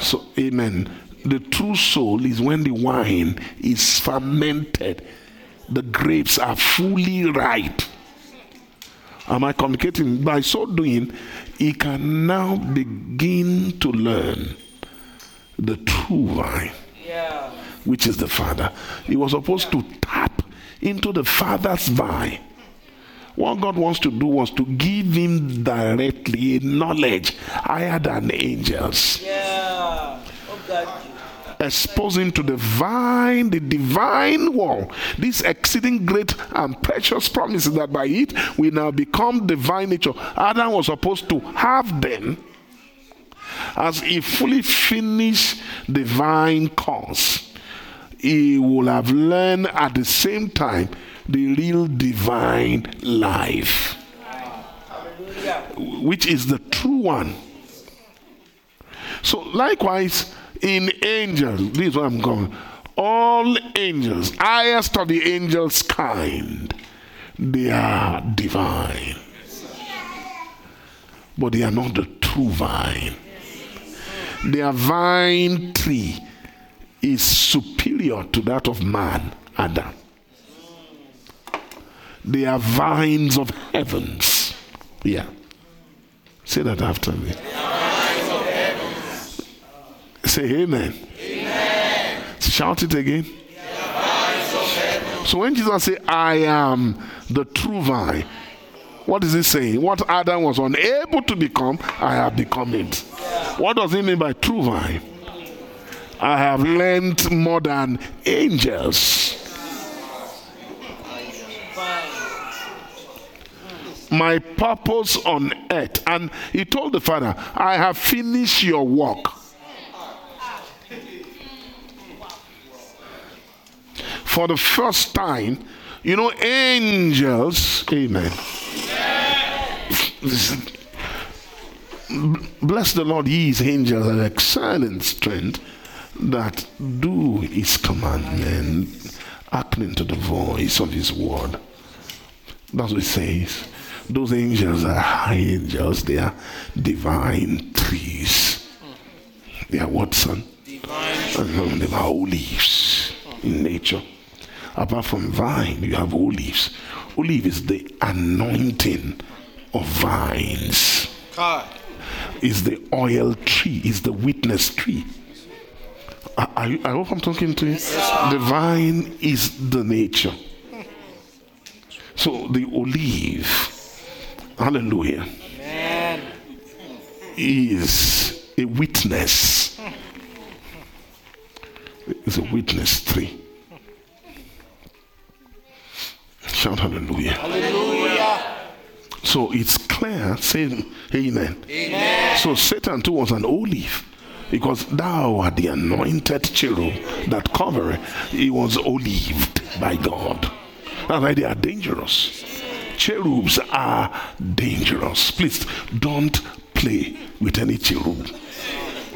So, amen. The true soul is when the wine is fermented, the grapes are fully ripe. Am I communicating? By so doing, he can now begin to learn the true vine, Yeah. which is the Father. He was supposed to tap into the Father's vine. What God wants to do was to give him directly knowledge higher than angels. Yeah. Oh Him to the vine, the divine wall. this exceeding great and precious promise that by it we now become divine nature. Adam was supposed to have them as he fully finished divine course. He will have learned at the same time the real divine life, which is the true one. So, likewise, in angels, this is what I'm going. All angels, highest of the angels' kind, they are divine. But they are not the true vine. Their vine tree is superior to that of man, Adam. They are vines of heavens. Yeah. Say that after me. Say amen. amen. Shout it again. So when Jesus say, I am the true vine, what is he saying? What Adam was unable to become, I have become it. What does he mean by true vine? I have learned more than angels. My purpose on earth. And he told the father, I have finished your work. For the first time, you know, angels, amen. Bless the Lord, ye angels, and excellent strength that do his commandment, hearkening to the voice of his word. That's what it says. Those angels are high angels, they are divine trees. They are what, son? Divine. They are olives in nature. Apart from vine, you have olives. Olive is the anointing of vines. God. Is the oil tree, is the witness tree. I, I, I hope I'm talking to you. the vine is the nature. So the olive, hallelujah, Amen. is a witness. It's a witness tree. Shout hallelujah. Hallelujah. So it's clear, saying amen. Amen. So Satan too was an olive because thou art the anointed cherub that cover. He was olived by God. That's why they are dangerous. Cherubs are dangerous. Please don't play with any cherub.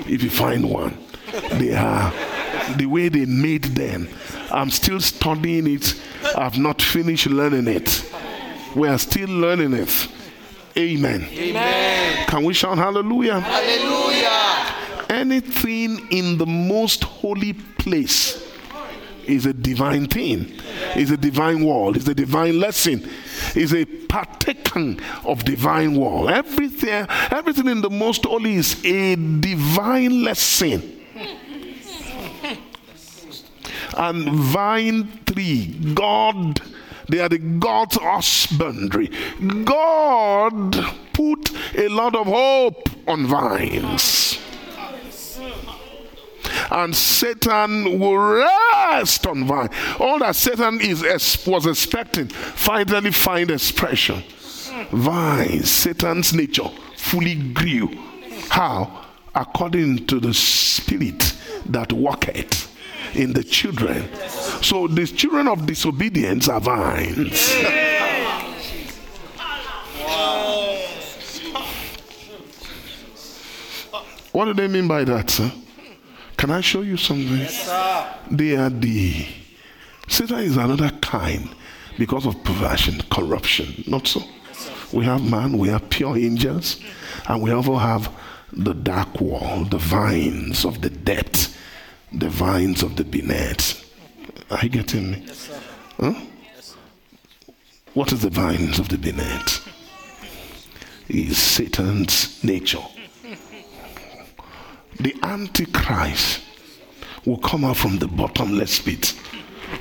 If you find one, they are the way they made them. I'm still studying it. I've not finished learning it. We are still learning it. Amen. Amen. Can we shout hallelujah? Hallelujah. Anything in the most holy place is a divine thing, is a divine word, is a divine lesson, is a partaken of divine word. Everything, everything in the most holy is a divine lesson. And vine tree, God, they are the God's husbandry. God put a lot of hope on vines and Satan will rest on vine. All that Satan is was expecting finally find expression. Vine, Satan's nature, fully grew. How? According to the spirit that worketh in the children. So the children of disobedience are vines. What do they mean by that, sir? Can I show you something? Yes. They are the Satan is another kind because of perversion, corruption. Not so. We have man, we have pure angels, and we also have the dark wall, the vines of the depth, the vines of the beneath. Are you getting me? Yes, sir. Huh? What is the vines of the beneath? Is Satan's nature. The Antichrist will come out from the bottomless pit.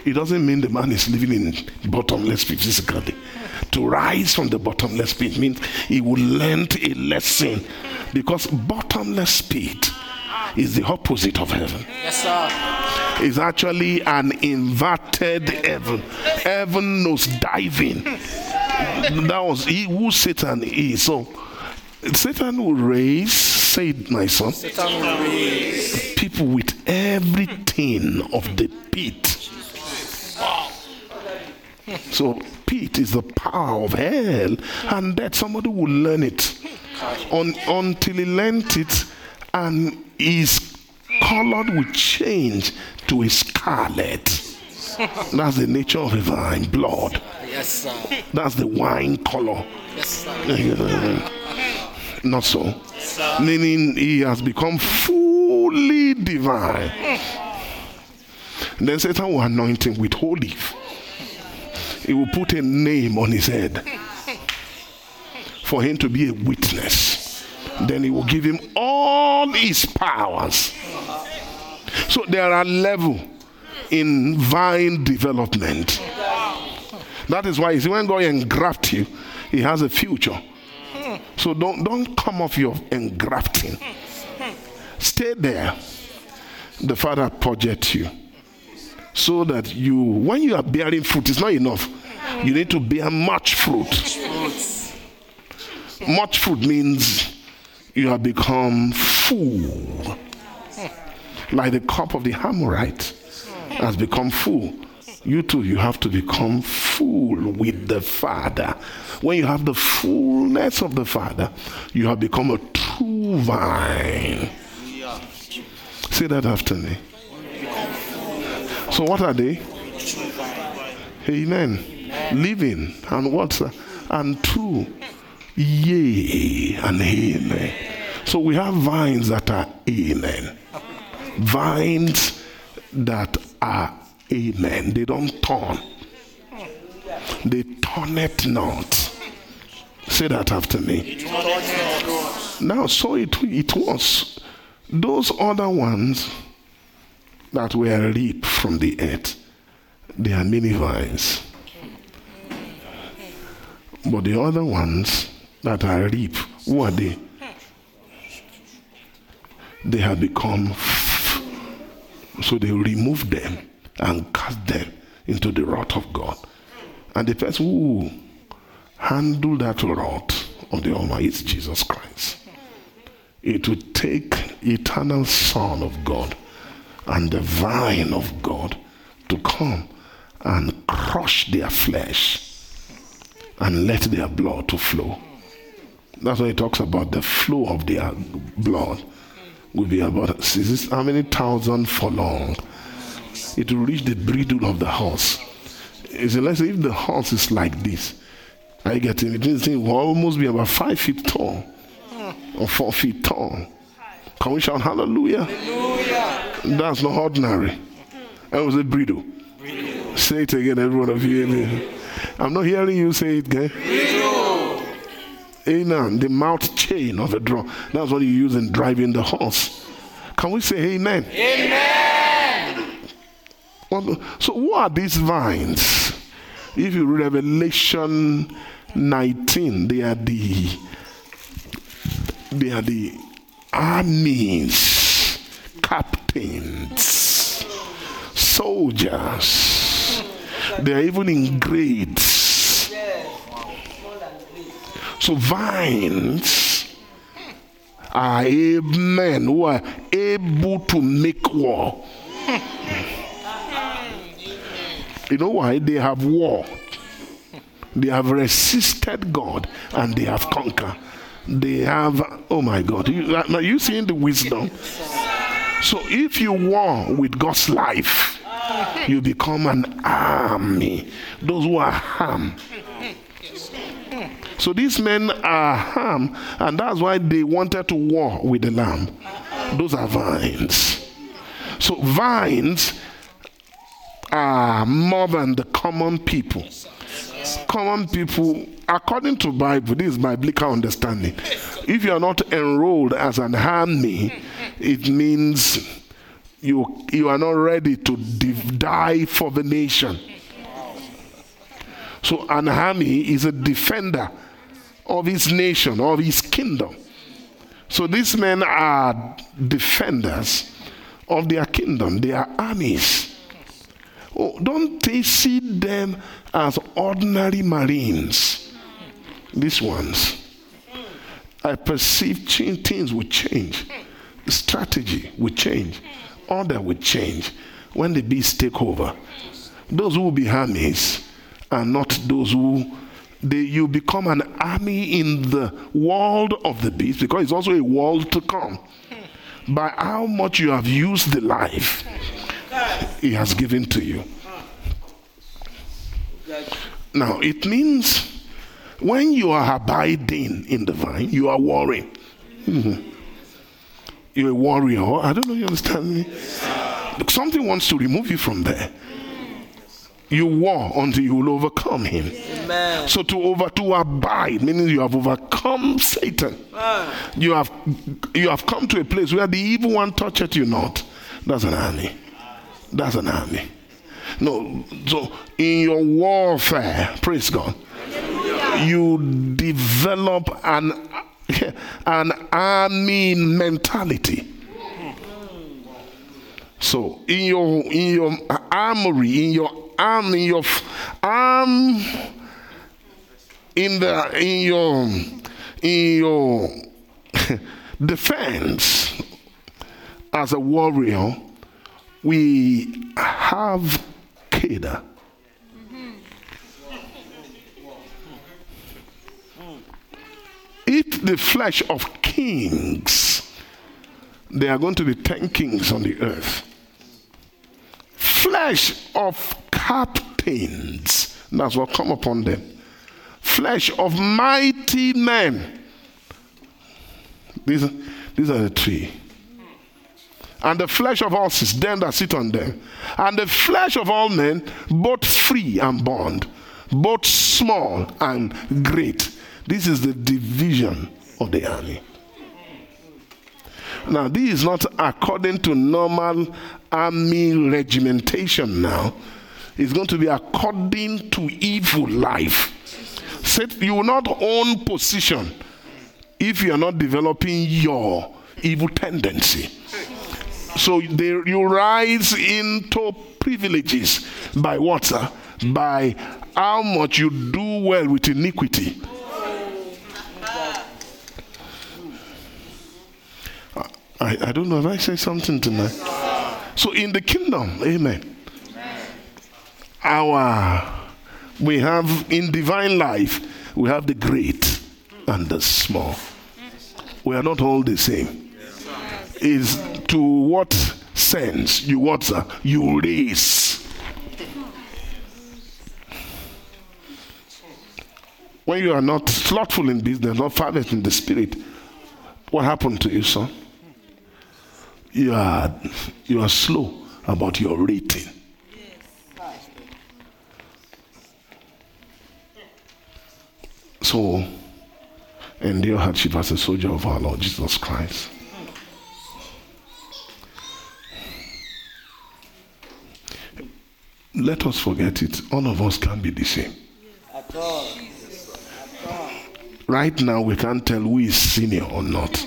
It doesn't mean the man is living in bottomless pit physically. To rise from the bottomless pit means he will learn a lesson because bottomless pit is the opposite of heaven. Yes, sir. Is actually an inverted heaven. Heaven knows diving. That was he who Satan is. So Satan will raise, say it, my son, Satan will raise. people with everything of the pit. So pit is the power of hell, and that somebody will learn it Un, until he learnt it, and his color will change to a scarlet. That's the nature of a vine, blood. Yes, sir. That's the wine color. Yes, sir. Not so. Meaning he has become fully divine. Then Satan will anoint him with holy. He will put a name on his head for him to be a witness. Then he will give him all his powers. So there are levels in vine development. That is why you see, when God engraft you, He has a future. So don't don't come off your engrafting. Stay there. The Father projects you. So that you when you are bearing fruit, it's not enough. You need to bear much fruit. Much fruit means you have become full. Like the cup of the Amorite has become full. You too, you have to become full with the Father. When you have the fullness of the Father, you have become a true vine. Say that after me. So, what are they? Amen. Living and what? And true. Yea and amen. So, we have vines that are amen. Vines that are amen. They don't turn. They turn it not. Say that after me. Now, so it, it was. Those other ones that were reaped from the earth, they are many vines. But the other ones that are reaped, who are they? They have become. So they remove them and cast them into the wrath of God. And the person who handle that wrath of the Almighty is Jesus Christ. It would take eternal Son of God and the vine of God to come and crush their flesh and let their blood to flow. That's why he talks about the flow of their blood will be about how many thousand for long. it will reach the bridle of the horse. It's let's say if the horse is like this, I get it. It will almost be about five feet tall or four feet tall. Can we shout hallelujah? hallelujah. That's not ordinary. That was a bridle. Say it again, every one of you. I'm not hearing you say it again. Amen. The mouth chain of a draw. That's what you use in driving the horse. Can we say amen? Amen. So, what are these vines? If you read Revelation 19, they are the they are the armies, captains, soldiers. They are even in grades. So vines are men who are able to make war. You know why? They have war. They have resisted God and they have conquered. They have, oh my God. You, uh, are you seeing the wisdom? So if you war with God's life, you become an army. Those who are harm. So these men are harm, and that's why they wanted to war with the lamb. Those are vines. So vines are more than the common people. Common people, according to Bible, this is my biblical understanding. If you are not enrolled as an army, it means you you are not ready to die for the nation. So an army is a defender of his nation, of his kingdom. So these men are defenders of their kingdom. They are armies. Oh, don't they see them as ordinary Marines? These ones. I perceive things will change. Strategy will change. Order will change when the beasts take over. Those who will be armies are not those who they, you become an army in the world of the beast because it's also a world to come. By how much you have used the life he has given to you. Now, it means when you are abiding in the vine, you are warring. Mm-hmm. You're a warrior. I don't know you understand me. Something wants to remove you from there. You war until you will overcome him. Amen. So to over to abide, meaning you have overcome Satan. Ah. You have you have come to a place where the evil one toucheth you not. That's an army. That's an army. No, so in your warfare, praise God, you develop an an army mentality. So in your in your armory, in your arm in your arm in the in your in your defense as a warrior we have Kedah. eat the flesh of kings, there are going to be 10 kings on the earth. Flesh of captains, that's what come upon them. Flesh of mighty men. These these are the three. And the flesh of horses, them that sit on them. And the flesh of all men, both free and bond, both small and great. This is the division of the army. Now, this is not according to normal army regimentation now. It's going to be according to evil life. Said you will not own position if you are not developing your evil tendency. So they, you rise into privileges by what? Sir? By how much you do well with iniquity. I, I don't know if I say something tonight. So in the kingdom, amen. Our we have in divine life, we have the great and the small. We are not all the same. Is to what sense you what sir? you raise. When you are not slothful in business, not fervent in the spirit, what happened to you, son? You are you are slow about your rating. So, endure hardship as a soldier of our Lord Jesus Christ. Let us forget it. All of us can be the same. Right now, we can't tell who is senior or not.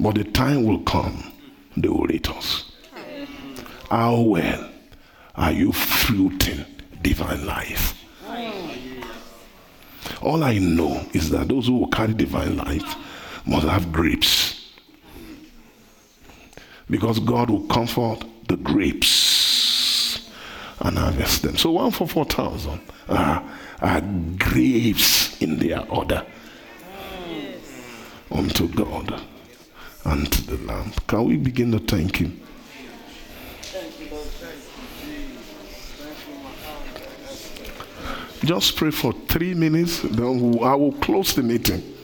But the time will come, they will rate us. How well are you fruiting divine life? All I know is that those who will carry divine life must have grapes. Because God will comfort the grapes and harvest them. So one for 4,000 are, are grapes in their order unto God and to the Lamb. Can we begin to thank Him? Just pray for three minutes, then I will close the meeting.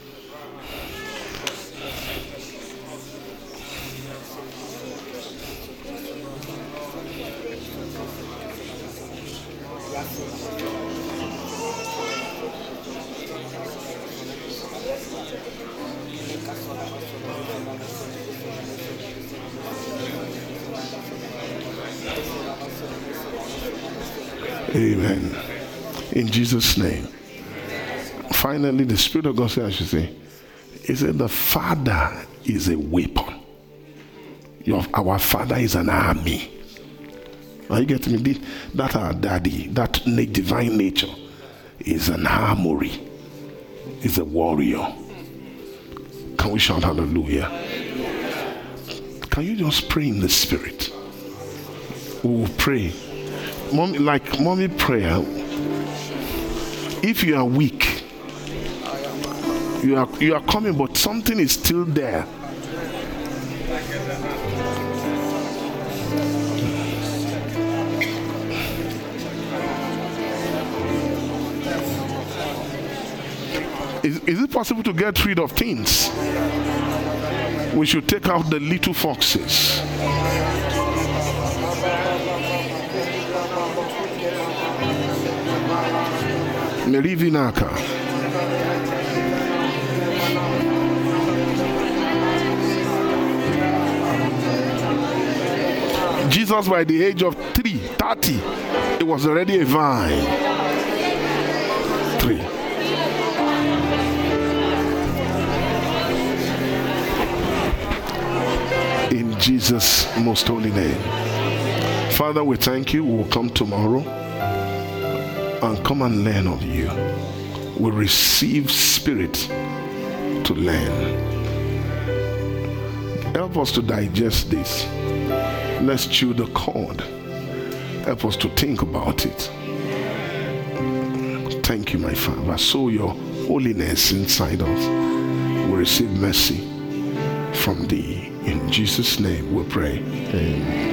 In Jesus' name. Finally, the Spirit of God said, I should say, He said, The Father is a weapon. Your, our Father is an army. Are you getting me? That our daddy, that divine nature, is an armory, is a warrior. Can we shout hallelujah? Can you just pray in the Spirit? We will pray. Mommy, like mommy prayer, if you are weak, you are you are coming, but something is still there. Is, is it possible to get rid of things? We should take out the little foxes. Merivinaka. Jesus, by the age of three, 30, it was already a vine. Three. In Jesus' most holy name. Father, we thank you. We'll come tomorrow and come and learn of you. We receive spirit to learn. Help us to digest this. Let's chew the cord. Help us to think about it. Thank you, my Father. Sow your holiness inside us. We receive mercy from thee. In Jesus' name we pray. Amen.